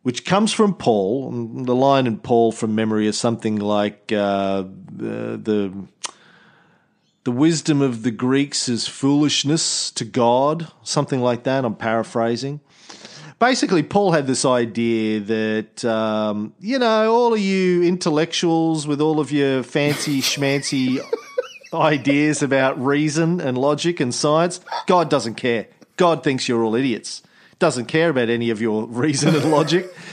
Which comes from Paul. The line in Paul from memory is something like uh, the, the the wisdom of the Greeks is foolishness to God, something like that. I'm paraphrasing. Basically, Paul had this idea that, um, you know, all of you intellectuals with all of your fancy schmancy ideas about reason and logic and science, God doesn't care. God thinks you're all idiots. Doesn't care about any of your reason and logic.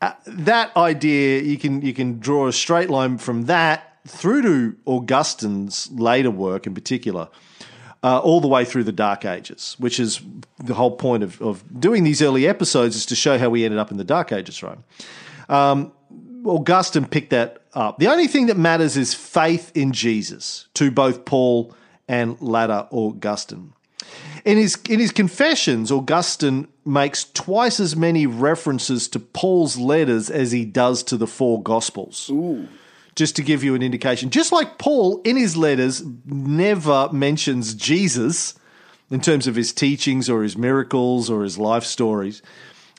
Uh, that idea, you can you can draw a straight line from that through to Augustine's later work in particular, uh, all the way through the Dark Ages, which is the whole point of, of doing these early episodes is to show how we ended up in the Dark Ages, right? Um, Augustine picked that up. The only thing that matters is faith in Jesus to both Paul and latter Augustine. In his in his confessions, Augustine makes twice as many references to Paul's letters as he does to the four Gospels. Just to give you an indication, just like Paul in his letters never mentions Jesus in terms of his teachings or his miracles or his life stories.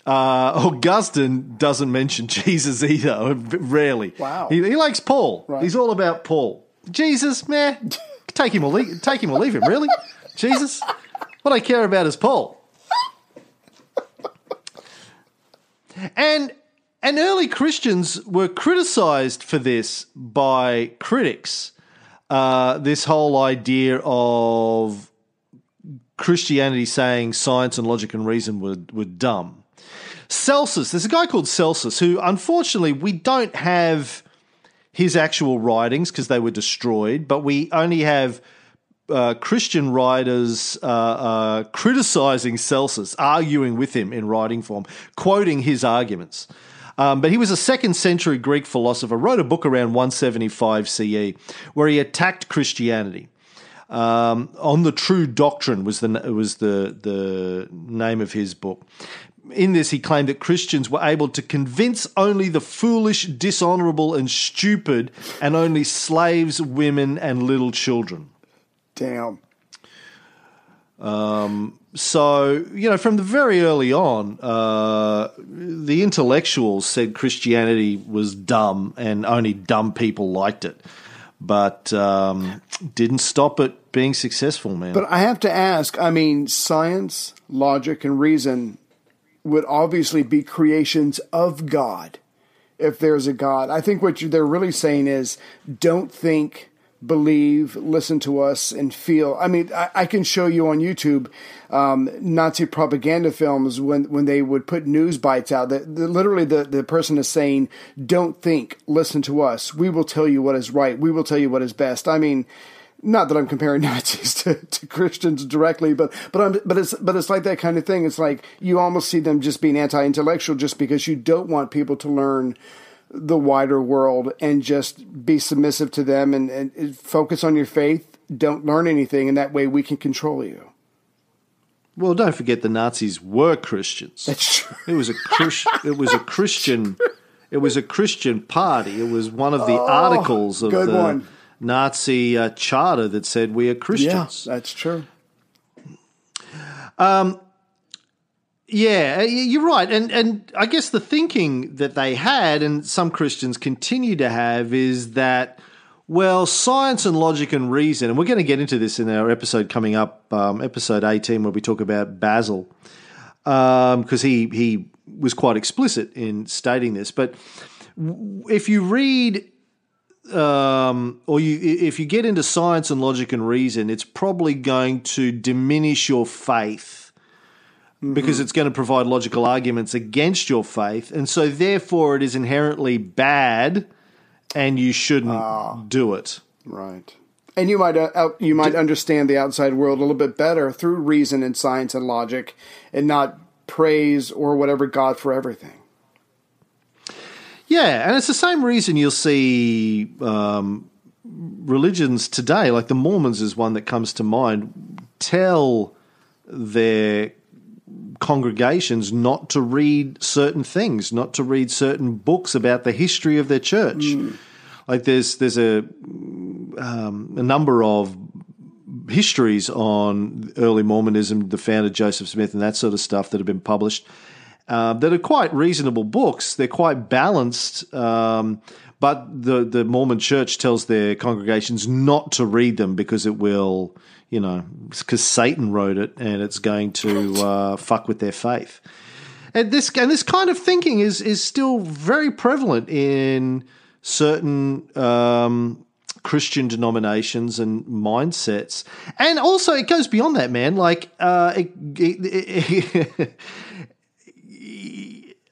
Uh, Augustine doesn't mention Jesus either, rarely. Wow. He, he likes Paul. Right. He's all about Paul. Jesus, meh, take him or leave, take him or leave him, really? Jesus? What I care about is Paul. And and early Christians were criticized for this by critics. Uh, this whole idea of Christianity saying science and logic and reason were, were dumb. Celsus, there's a guy called Celsus who, unfortunately, we don't have his actual writings because they were destroyed, but we only have uh, Christian writers uh, uh, criticizing Celsus, arguing with him in writing form, quoting his arguments. Um, but he was a second century Greek philosopher, wrote a book around 175 CE where he attacked Christianity. Um, on the true doctrine was the was the the name of his book. In this, he claimed that Christians were able to convince only the foolish, dishonorable, and stupid, and only slaves, women, and little children. Damn. So, you know, from the very early on, uh, the intellectuals said Christianity was dumb and only dumb people liked it, but um, didn't stop it being successful, man. But I have to ask I mean, science, logic, and reason would obviously be creations of God if there's a God. I think what they're really saying is don't think, believe, listen to us, and feel. I mean, I, I can show you on YouTube um, Nazi propaganda films when, when they would put news bites out. That literally the, the person is saying, don't think, listen to us. We will tell you what is right. We will tell you what is best. I mean, not that I'm comparing Nazis to, to Christians directly, but but I'm, but it's but it's like that kind of thing. It's like you almost see them just being anti-intellectual just because you don't want people to learn the wider world and just be submissive to them and, and focus on your faith. Don't learn anything, and that way we can control you. well, don't forget the Nazis were Christians. That's true. It was a Chris, it was a Christian it was a Christian party. It was one of the articles of Oh, the one. Nazi uh, charter that said we are Yeah, Christians. that's true. Yeah, uh, you're right, and and I guess the thinking that they had, and some Christians continue to have, is that well, science and logic and reason, and we're going to get into this in our episode coming up, um, episode 18, where we talk about Basil, because he he was quite explicit in stating this. But if you read um, or you if you get into science and logic and reason, it's probably going to diminish your faith because it's going to provide logical arguments against your faith, and so therefore it is inherently bad, and you shouldn't do it. Right. And you might uh, you might understand the outside world a little bit better through reason and science and logic, and not praise or whatever God for everything. Yeah, and it's the same reason you'll see um, religions today, like the Mormons is one that comes to mind, tell their congregations not to read certain things, not to read certain books about the history of their church. Like there's there's a um, a number of histories on early Mormonism, the founder Joseph Smith, and that sort of stuff that have been published uh, that are quite reasonable books. They're quite balanced, um, but the the Mormon Church tells their congregations not to read them because it will, you know, because Satan wrote it and it's going to uh, fuck with their faith. And this and this kind of thinking is is still very prevalent in certain um, Christian denominations and mindsets, and also it goes beyond that, man. Like, uh, it, it, it,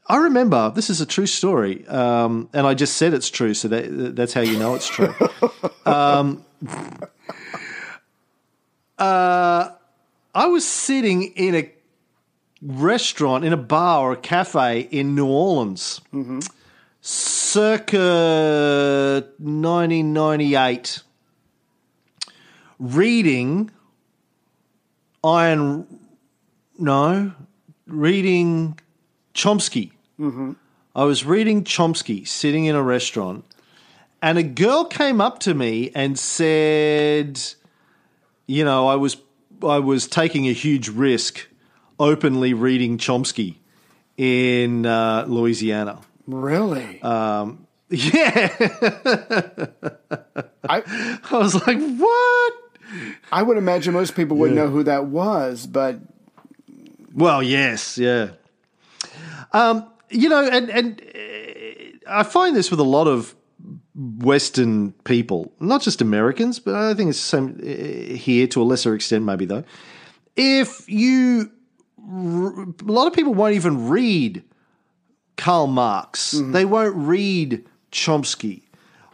I remember this is a true story, um, and I just said it's true, so that, that's how you know it's true. um, uh, I was sitting in a restaurant, in a bar or a cafe in New Orleans, circa 1998, reading Ayn, no, reading Chomsky. I was reading Chomsky sitting in a restaurant, and a girl came up to me and said, "You know, I was I was taking a huge risk, openly reading Chomsky in uh, Louisiana. Really? Yeah, I I was like, what? I would imagine most people wouldn't know who that was, but Well, yes, yeah. Um, you know, and and uh, I find this with a lot of Western people, not just Americans, but I think it's the same uh, here to a lesser extent, maybe though. If you, a lot of people won't even read Karl Marx. They won't read Chomsky.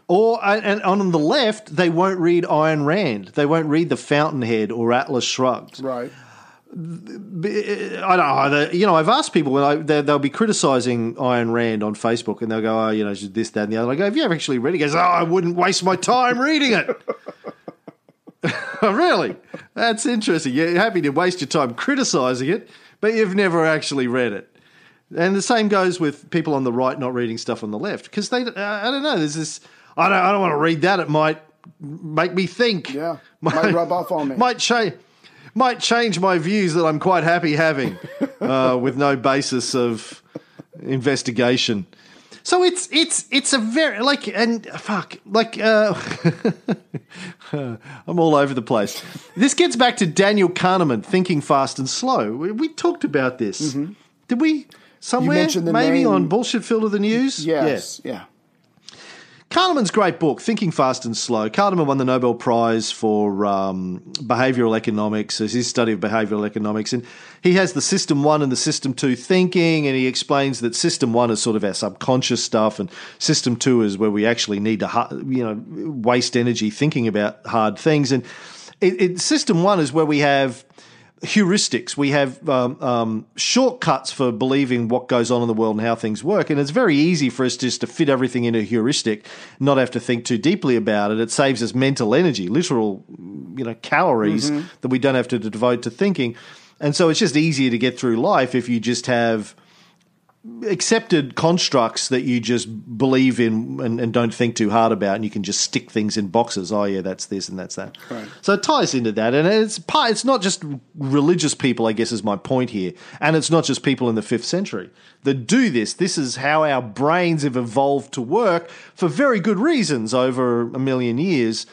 Or and on the left, they won't read Ayn Rand. They won't read The Fountainhead or Atlas Shrugged. right. I don't know. You know, I've asked people when I they, they'll be criticizing Ayn Rand on Facebook, and they'll go, "Oh, you know, this, that, and the other." I go, "Have you ever actually read it?" He goes, "Oh, I wouldn't waste my time reading it." oh, really? That's interesting. You're happy to waste your time criticizing it, but you've never actually read it. And the same goes with people on the right not reading stuff on the left because they. I don't know. There's this. I don't. I don't want to read that. It might make me think. Yeah. Might rub off on me. Might change. Might change my views that I'm quite happy having, uh, with no basis of investigation. So it's it's it's a very like and fuck like uh, I'm all over the place. This gets back to Daniel Kahneman, thinking fast and slow. We, we talked about this. Did we somewhere? maybe name- on bullshit filled of the news. Yes. Yeah. Kahneman's great book, Thinking Fast and Slow. Kahneman won the Nobel Prize for um, behavioral economics, as his study of behavioral economics. And he has the system one and the system two thinking, and he explains that system one is sort of our subconscious stuff, and system two is where we actually need to, you know, waste energy thinking about hard things. And it, it, system one is where we have heuristics. We have um, um, shortcuts for believing what goes on in the world and how things work. And it's very easy for us just to fit everything in a heuristic, not have to think too deeply about it. It saves us mental energy, literal, you know, calories that we don't have to devote to thinking. And so it's just easier to get through life if you just have accepted constructs that you just believe in and, and don't think too hard about, and you can just stick things in boxes. Oh yeah, that's this and that's that. Right. So it ties into that, and it's part. It's not just religious people, I guess, is my point here, and it's not just people in the fifth century that do this. This is how our brains have evolved to work for very good reasons over a million years,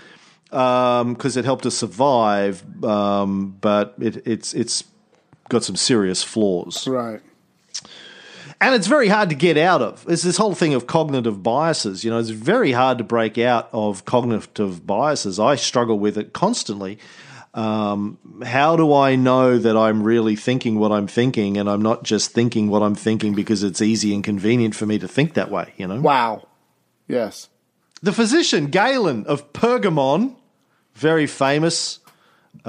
because it helped us survive. Um, but it, it's it's got some serious flaws Right. And it's very hard to get out of. It's this whole thing of cognitive biases. You know, it's very hard to break out of cognitive biases. I struggle with it constantly. Um, how do I know that I'm really thinking what I'm thinking and I'm not just thinking what I'm thinking because it's easy and convenient for me to think that way? You know, Wow. Yes. the physician Galen of Pergamon, very famous, uh,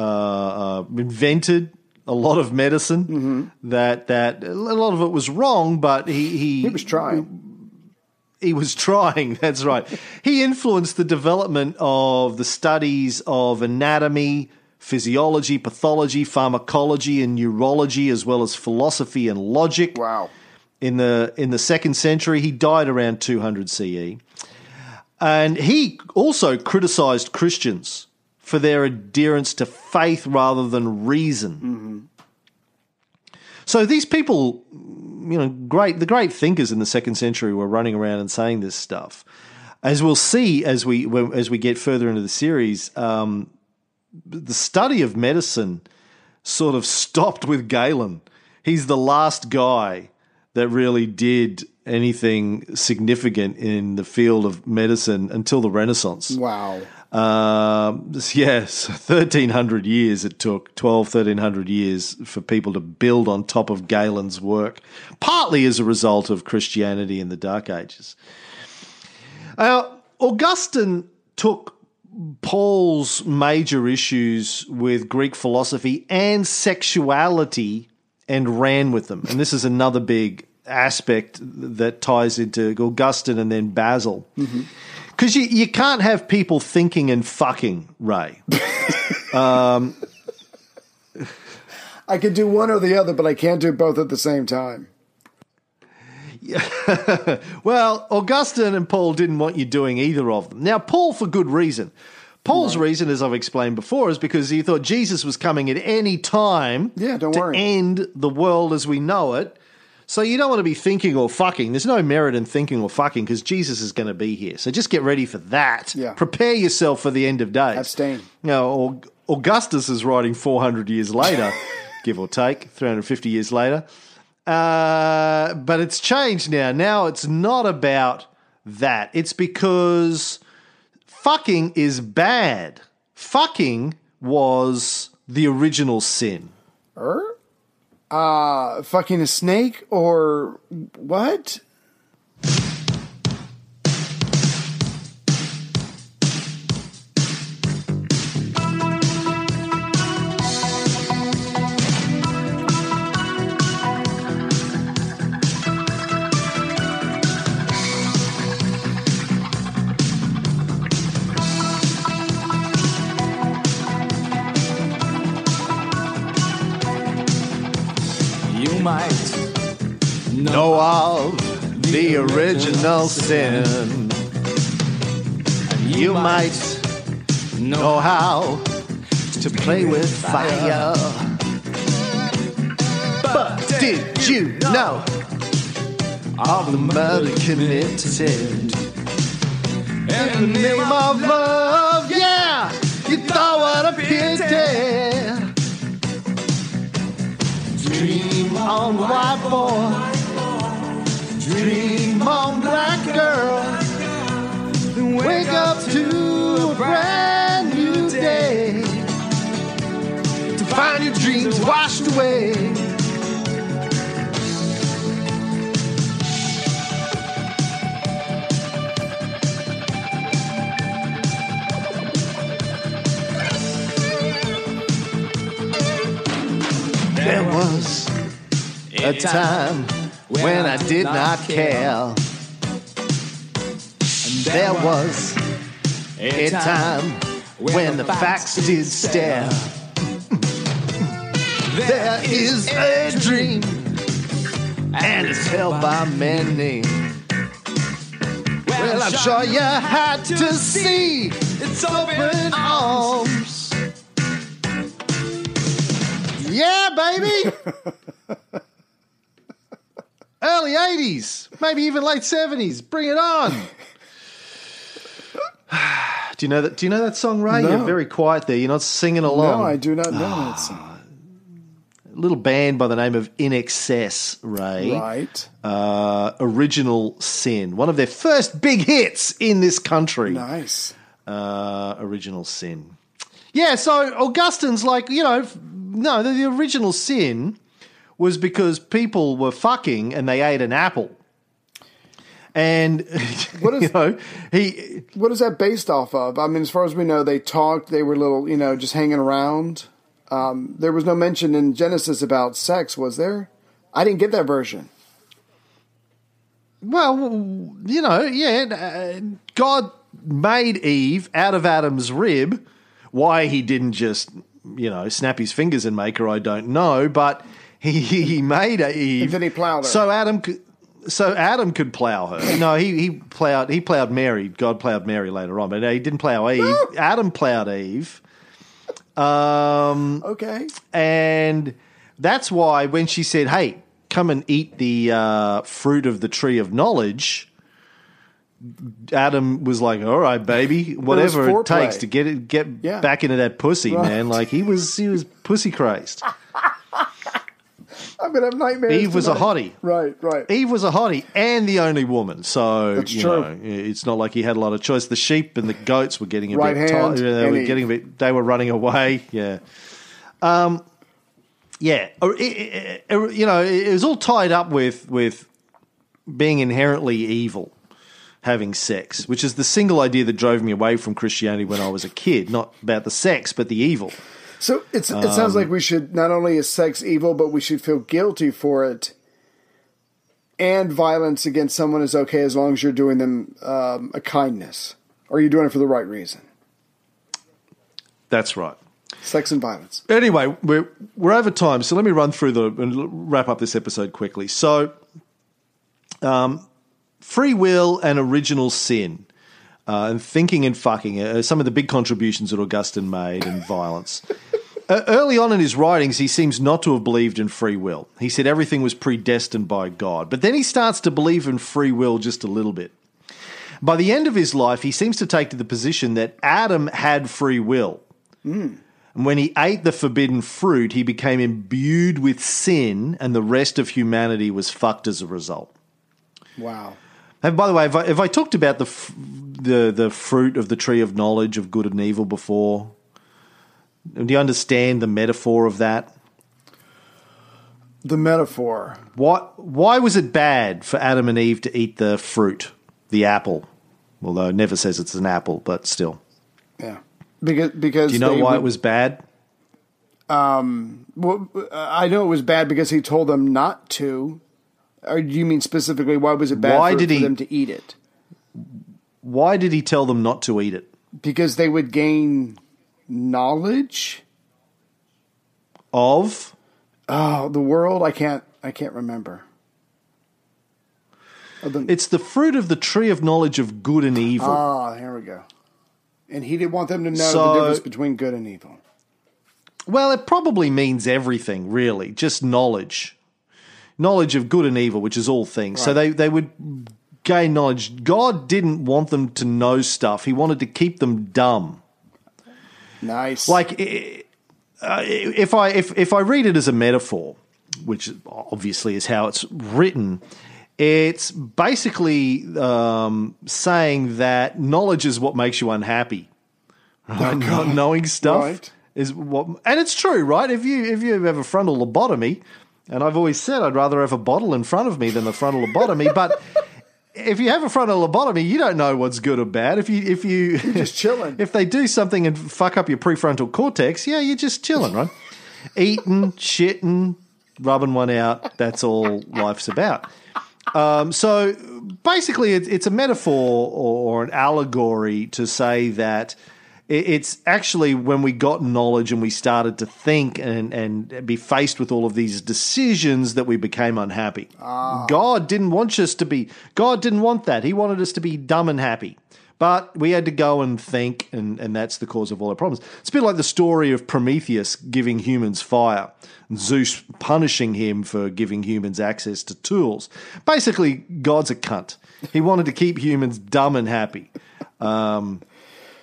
uh, invented a lot of medicine. Mm-hmm. That that a lot of it was wrong, but he he, He was trying. he was trying. That's right. He influenced the development of the studies of anatomy, physiology, pathology, pharmacology, and neurology, as well as philosophy and logic. Wow. In the in the second century, he died around 200 CE, and he also criticized Christians for their adherence to faith rather than reason. So these people, you know, great the great thinkers in the second century were running around and saying this stuff. As we'll see as we as we get further into the series, um, the study of medicine sort of stopped with Galen. He's the last guy that really did anything significant in the field of medicine until the Renaissance. Wow. Um, yes, 1300 years it took, 12, 1300 years for people to build on top of Galen's work, partly as a result of Christianity in the Dark Ages. Uh, Augustine took Paul's major issues with Greek philosophy and sexuality and ran with them. And this is another big aspect that ties into Augustine and then Basil. Because you, you can't have people thinking and fucking, Ray. Um, I could do one or the other, but I can't do both at the same time. Yeah. Well, Augustine and Paul didn't want you doing either of them. Now, Paul, for good reason. Paul's reason, as I've explained before, is because he thought Jesus was coming at any time Yeah, don't to worry. end the world as we know it. So you don't want to be thinking or fucking. There's no merit in thinking or fucking because Jesus is going to be here. So just get ready for that. Yeah. Prepare yourself for the end of days. Abstain. You know, Augustus is writing 400 years later, give or take, 350 years later. Uh, but it's changed now. Now it's not about that. It's because fucking is bad. Fucking was the original sin. Er? Uh, fucking a snake or what? Know of the original sin. You might know how to play with fire. But did you know of the murder committed in the name of love? Yeah, you thought what a pity. Dream on, white boy. Girl. Then wake up to a brand new day. To find your dreams washed away. There was a time when I did not care. There was a time when the facts did stare. There is a dream, and it's held by many. Well, I'm sure you had to see its open arms. Yeah, baby! Early 80s, maybe even late 70s. Bring it on. do you know that do you know that song, Ray? No. You're very quiet there. You're not singing along. No, I do not know that song. A little band by the name of INXS, Ray. Right. Uh, Original Sin. One of their first big hits in this country. Nice. Uh, original Sin. Yeah, so Augustine's like, you know, no, the, the original sin was because people were fucking and they ate an apple. And, What is- you know, he, What is that based off of? I mean, as far as we know, they talked. They were little, you know, just hanging around. Um, there was no mention in Genesis about sex, was there? I didn't get that version. Well, you know, yeah, uh, God made Eve out of Adam's rib. Why he didn't just, you know, snap his fingers and make her, I don't know. But he he made Eve. And then he plowed her. So Adam could. So Adam could plow her. No, he he plowed he plowed Mary. God plowed Mary later on, but he didn't plow Eve. Adam plowed Eve. Um, Okay. and that's why when she said, "Hey, come and eat the uh, fruit of the tree of knowledge," Adam was like, "All right, baby, whatever it foreplay. takes to get it, get Yeah. back into that pussy, Right. man." Like he was, he was pussy crazed. I'm gonna have nightmares. Eve was a hottie. Right. Right. Eve was a hottie and the only woman, so That's you true. know it's not like he had a lot of choice. The sheep and the goats were getting a Right bit tired. They were getting a bit. They were running away. Yeah, um, yeah. Uh, it- it- it- you know, it was all tied up with with being inherently evil, having sex, which is the single idea that drove me away from Christianity when I was a kid. Not about the sex, but the evil. So it's it sounds like we should not only is sex evil, but we should feel guilty for it. And violence against someone is okay as long as you're doing them um, a kindness, or you're doing it for the right reason. That's right. Sex and violence. Anyway, we're we're over time, so let me run through the and wrap up this episode quickly. So, um, free will and original sin, uh, and thinking and fucking are some of the big contributions that Augustine made in violence. Uh, early on in his writings, he seems not to have believed in free will. He said everything was predestined by God. But then he starts to believe in free will just a little bit. By the end of his life, he seems to take to the position that Adam had free will. And when he ate the forbidden fruit, he became imbued with sin, and the rest of humanity was fucked as a result. Wow. And by the way, have I, have I talked about the, f- the the fruit of the tree of knowledge of good and evil before? Do you understand the metaphor of that? The metaphor. Why why was it bad for Adam and Eve to eat the fruit, the apple? Although it never says it's an apple, but still. Yeah. Because because Do you know why would- it was bad? Um, well, I know it was bad because he told them not to. Or do you mean specifically why was it bad Why for, did for he- them to eat it? Why did he tell them not to eat it? Because they would gain knowledge. Of Oh, the world. I can't. I can't remember. The- it's the fruit of the tree of knowledge of good and evil. Ah, here we go. And he didn't want them to know So- the difference between good and evil. Well, it probably means everything, really, just knowledge. Knowledge of good and evil, which is all things. So they, they would gain knowledge. God didn't want them to know stuff, He wanted to keep them dumb. Nice. Like, uh, if I, if, if I read it as a metaphor, which obviously is how it's written, it's basically um, saying that knowledge is what makes you unhappy. Right? Not knowing stuff Right. is what, and it's true, right? If you if you have a frontal lobotomy, and I've always said I'd rather have a bottle in front of me than a frontal lobotomy, but if you have a frontal lobotomy, you don't know what's good or bad. If you if you just chilling. if they do something and fuck up your prefrontal cortex, yeah, you're just chilling, right? Eating, shitting, rubbing one out. That's all life's about. Um, so basically, it, it's a metaphor or, or an allegory to say that it's actually when we got knowledge and we started to think and, and be faced with all of these decisions that we became unhappy. God didn't want us to be, God didn't want that. He wanted us to be dumb and happy. But we had to go and think, and, and that's the cause of all our problems. It's a bit like the story of Prometheus giving humans fire, and Zeus punishing him for giving humans access to tools. Basically, God's a cunt. He wanted to keep humans dumb and happy. Um,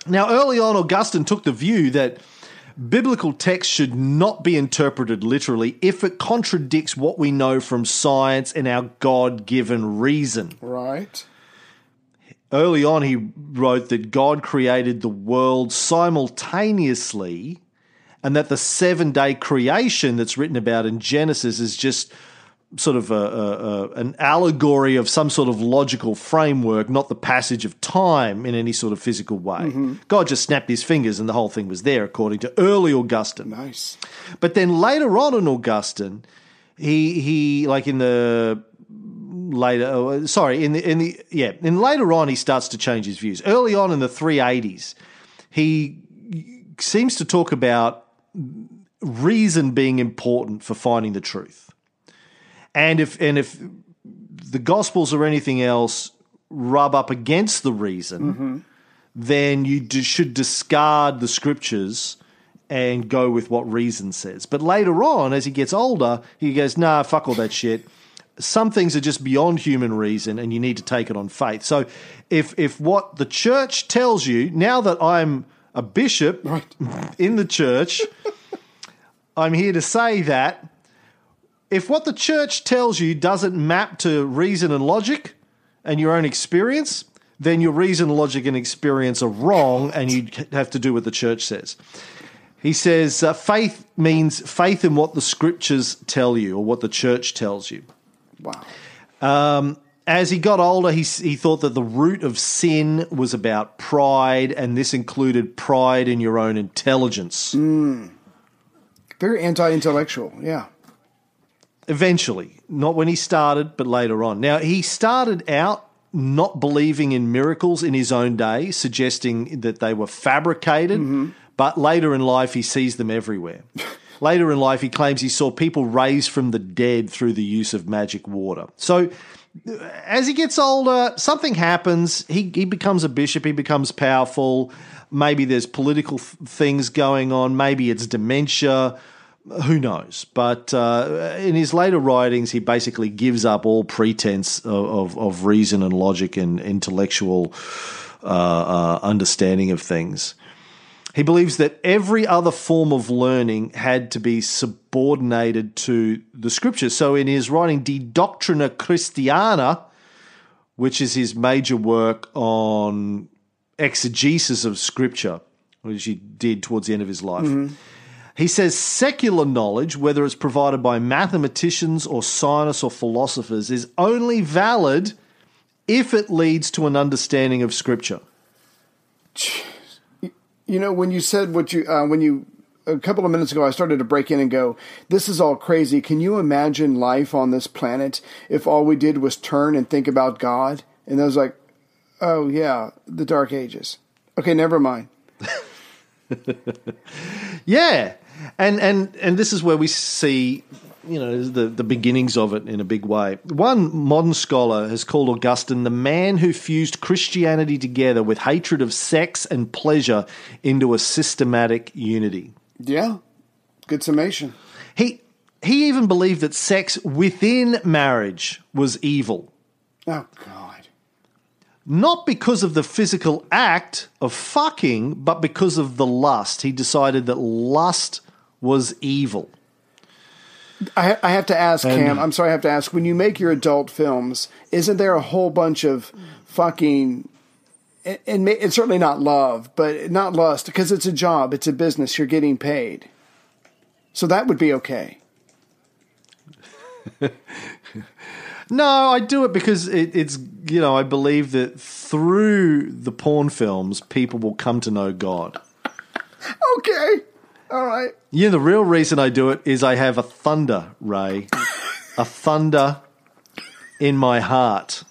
now, early on, Augustine took the view that biblical text should not be interpreted literally if it contradicts what we know from science and our God given reason. right. Early on, he wrote that God created the world simultaneously and that the seven day creation that's written about in Genesis is just sort of a, a, a, an allegory of some sort of logical framework, not the passage of time in any sort of physical way. Mm-hmm. God just snapped his fingers and the whole thing was there, according to early Augustine. Nice. But then later on in Augustine, he he like in the later oh, sorry in the in the yeah in later on he starts to change his views. Early on in the 380s, he seems to talk about reason being important for finding the truth. And if and if the gospels or anything else rub up against the reason, mm-hmm. then you d- should discard the scriptures and go with what reason says. But later on, as he gets older, he goes, nah, fuck all that shit. Some things are just beyond human reason and you need to take it on faith. So if if what the church tells you, now that I'm a bishop Right. in the church, I'm here to say that if what the church tells you doesn't map to reason and logic and your own experience, then your reason, logic, and experience are wrong, and you have to do what the church says. He says uh, faith means faith in what the scriptures tell you or what the church tells you. Wow. As he got older, he, he thought that the root of sin was about pride, and this included pride in your own intelligence. Very anti-intellectual. Yeah. Eventually, not when he started, but later on. Now, he started out not believing in miracles in his own day, suggesting that they were fabricated, mm-hmm. but later in life, he sees them everywhere. later in life, he claims he saw people raised from the dead through the use of magic water. So, as he gets older, something happens. He he becomes a bishop. He becomes powerful. Maybe there's political th- things going on. Maybe it's dementia. Who knows? But uh, in his later writings, he basically gives up all pretense of, of, of reason and logic and intellectual uh, uh, understanding of things. He believes that every other form of learning had to be subordinated to the scriptures. So in his writing De Doctrina Christiana, which is his major work on exegesis of scripture, which he did towards the end of his life. He says secular knowledge, whether it's provided by mathematicians or scientists or philosophers, is only valid if it leads to an understanding of scripture. You know, when you said what you, uh, when you, a couple of minutes ago, I started to break in and go, this is all crazy. Can you imagine life on this planet if all we did was turn and think about God? And I was like, oh, yeah, the Dark Ages. Okay, never mind. Yeah, and and and this is where we see, you know, the the beginnings of it in a big way. One modern scholar has called Augustine the man who fused Christianity together with hatred of sex and pleasure into a systematic unity. Yeah, good summation. He he even believed that sex within marriage was evil. Oh, God. not because of the physical act of fucking, but because of the lust. He decided that lust was evil. I, I have to ask, Cam, I'm sorry, I have to ask, when you make your adult films, isn't there a whole bunch of fucking. And and it's certainly not love, but not lust, because it's a job, it's a business, you're getting paid. So that would be okay. No, I do it because it, it's, you know, I believe that through the porn films, people will come to know God. Okay. All right. Yeah, the real reason I do it is I have a thunder, Ray. a thunder in my heart.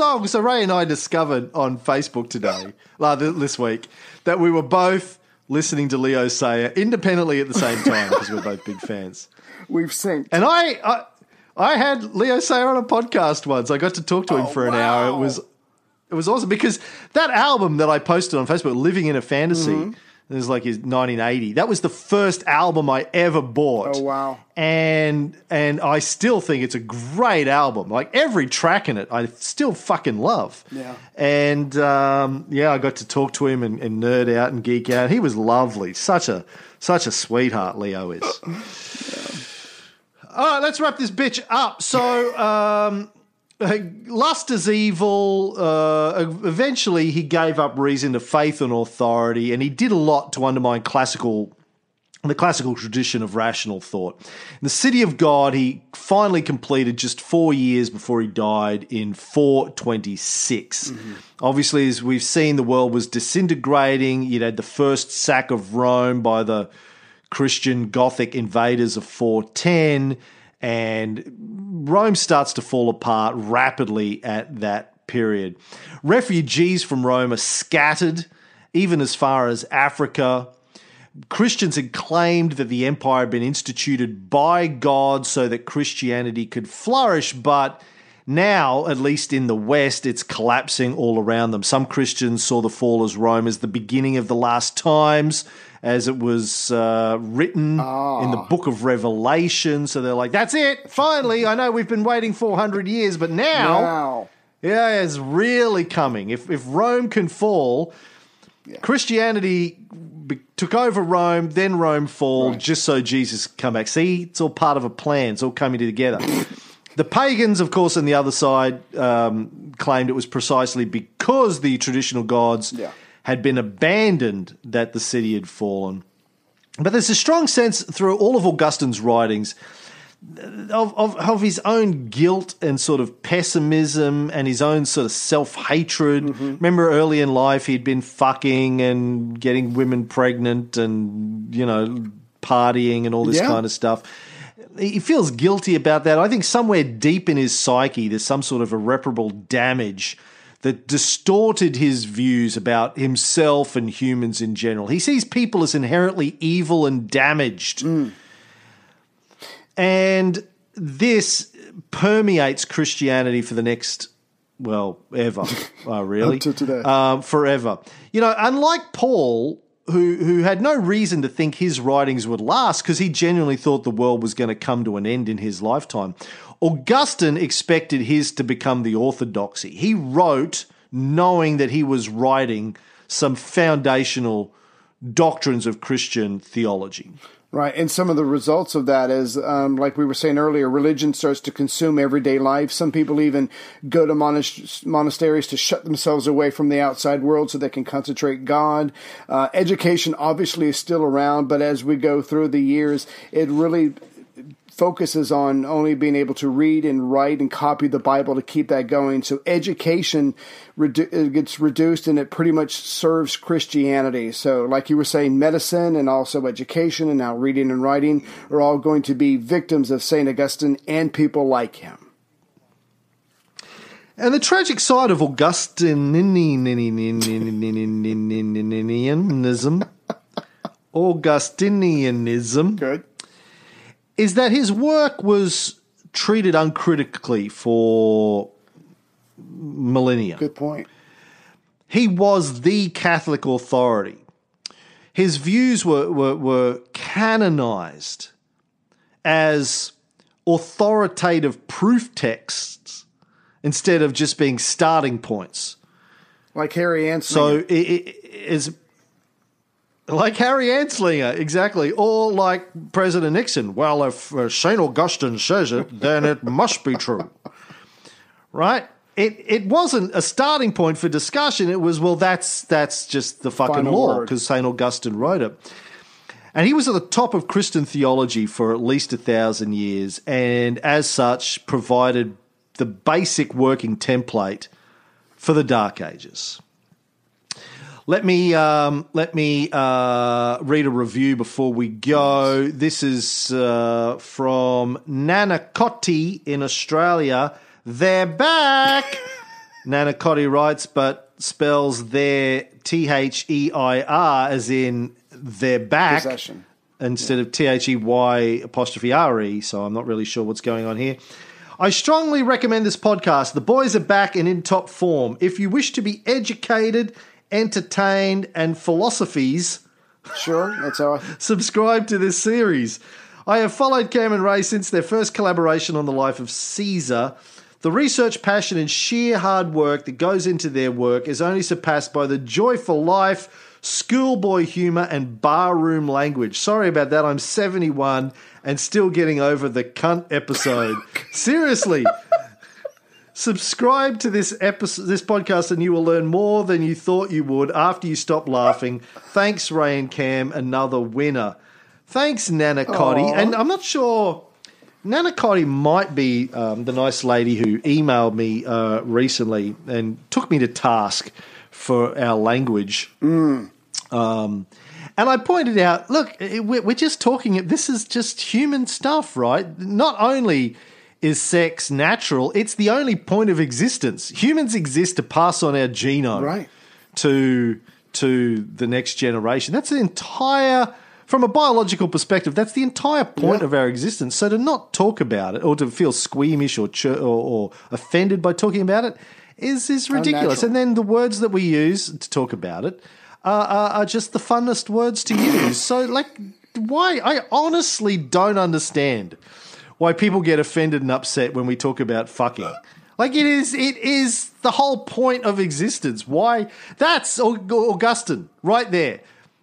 Song. So Ray and I discovered on Facebook today, th- this week, that we were both listening to Leo Sayer independently at the same time because we're both big fans. We've synced. And I, I, I had Leo Sayer on a podcast once. I got to talk to him Oh, for an hour. It was, it was awesome because that album that I posted on Facebook, "Living in a Fantasy," Mm-hmm. It was like his 1980. That was the first album I ever bought. Oh, wow. And and I still think it's a great album. Like every track in it, I still fucking love. Yeah. And um, yeah, I got to talk to him and, and nerd out and geek out. He was lovely. Such a such a sweetheart. Leo is. All right, let's wrap this bitch up. So, um, lust is evil. Uh, eventually, he gave up reason to faith and authority, and he did a lot to undermine classical. The classical tradition of rational thought. In the city of God, he finally completed just four years before he died in 426. Obviously, as we've seen, the world was disintegrating. You'd had the first sack of Rome by the Christian Gothic invaders of 410, and Rome starts to fall apart rapidly at that period. Refugees from Rome are scattered, even as far as Africa. Christians had claimed that the empire had been instituted by God so that Christianity could flourish, but Now, at least in the West, it's collapsing all around them. Some Christians saw the fall as Rome as the beginning of the last times, as it was uh, written in the book of Revelation. So they're like, that's it. Finally, I know we've been waiting 400 years, but now, Wow. yeah, it's really coming. If, if Rome can fall, Christianity be- took over Rome, then Rome fall, just so Jesus come back. See, it's all part of a plan. It's all coming together. the pagans, of course, on the other side, um, claimed it was precisely because the traditional gods Yeah. Had been abandoned that the city had fallen. But there's a strong sense through all of Augustine's writings of, of, of his own guilt and sort of pessimism and his own sort of self hatred. Mm-hmm. Remember early in life, he'd been fucking and getting women pregnant and, you know, partying and all this Yeah. kind of stuff. He feels guilty about that. I think somewhere deep in his psyche, there's some sort of irreparable damage that distorted his views about himself and humans in general. He sees people as inherently evil and damaged. And this permeates Christianity for the next, well, ever. Oh, really? Up to today. Um, forever. You know, unlike Paul, who, who had no reason to think his writings would last because he genuinely thought the world was going to come to an end in his lifetime, Augustine expected his to become the orthodoxy. He wrote knowing that he was writing some foundational doctrines of Christian theology. Right, and some of the results of that is, um, like we were saying earlier, religion starts to consume everyday life. Some people even go to monas- monasteries to shut themselves away from the outside world so they can concentrate God. Uh, education obviously is still around, but as we go through the years, it really focuses on only being able to read and write and copy the Bible to keep that going. So education redu- uh, gets reduced and it pretty much serves Christianity. So, like you were saying, medicine and also education and now reading and writing are all going to be victims of St. Augustine and people like him. And the tragic side of Augustinianism, Augustinianism, Good. Is that his work was treated uncritically for millennia. Good point. He was the Catholic authority. His views were, were, were canonized as authoritative proof texts instead of just being starting points. Like Harry Anslinger. So it, it is like Harry Anslinger, exactly, or like President Nixon. Well, if uh, Saint Augustine says it, then it must be true, right? It it wasn't a starting point for discussion. It was well, that's that's just the fucking Final law because Saint Augustine wrote it. And he was at the top of Christian theology for at least a thousand years, and as such, provided the basic working template for the Dark Ages. Let me um, let me uh, read a review before we go. This is uh, from Nanacotti in Australia. They're back. Nanacotti writes, but spells their T H E I R as in they're back Possession. instead of T H E Y apostrophe R E. So I'm not really sure what's going on here. I strongly recommend this podcast. The boys are back and in top form. If you wish to be educated, entertained, and philosophies, Sure, that's how I. subscribe to this series. I have followed Cam and Ray since their first collaboration on the life of Caesar. The research, passion, and sheer hard work that goes into their work is only surpassed by the joyful life, schoolboy humor, and barroom language. Sorry about that. I'm 71 and still getting over the cunt episode. Seriously. Subscribe to this episode, this podcast, and you will learn more than you thought you would after you stop laughing. Thanks, Ray and Cam, another winner. Thanks, Nana Cotty. And I'm not sure. Nana Cotty might be um, the nice lady who emailed me uh, recently and took me to task for our language. Um, and I pointed out, look, we're we're just talking. This is just human stuff, right? Not only is sex natural, it's the only point of existence. Humans exist to pass on our genome Right. to to the next generation. That's the entire from a biological perspective, that's the entire point Yeah. of our existence. So to not talk about it or to feel squeamish or ch- or, or offended by talking about it is is ridiculous. Unnatural. And then the words that we use to talk about it are, are, are just the funnest words to use. So like, why? I honestly don't understand why people get offended and upset when we talk about fucking. Like it is, it is the whole point of existence. Why? That's Augustine right there.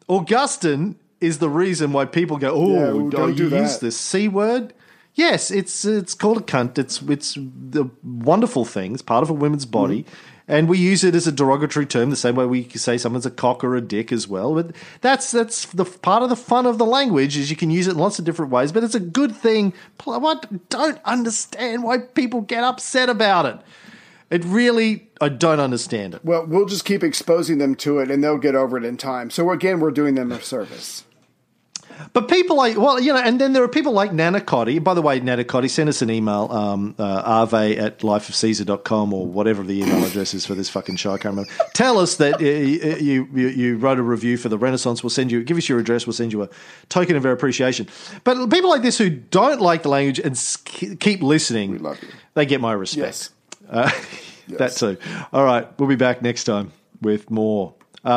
Augustine is the reason why people go, "Oh, Yeah, don't do you use the c word." Yes, it's it's called a cunt. It's it's the wonderful thing. It's part of a woman's body, and we use it as a derogatory term, the same way we say someone's a cock or a dick as well. But that's that's the part of the fun of the language is you can use it in lots of different ways. But it's a good thing. I don't understand why people get upset about it. It really, I don't understand it. Well, we'll just keep exposing them to it, and they'll get over it in time. So again, we're doing them a service. But people like, well, you know, and then there are people like Nana Cotty. By the way, Nana Cotty, send us an email, um, uh, rv at lifeofcaesar.com or whatever the email address is for this fucking show. I can't remember. Tell us that uh, you, you, you wrote a review for the Renaissance. We'll send you, give us your address. We'll send you a token of our appreciation. But people like this who don't like the language and keep listening, We love you. they get my respect. Yes. Uh, That too. All right, we'll be back next time with more. Uh, uh,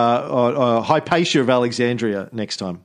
uh, Hypatia of Alexandria next time.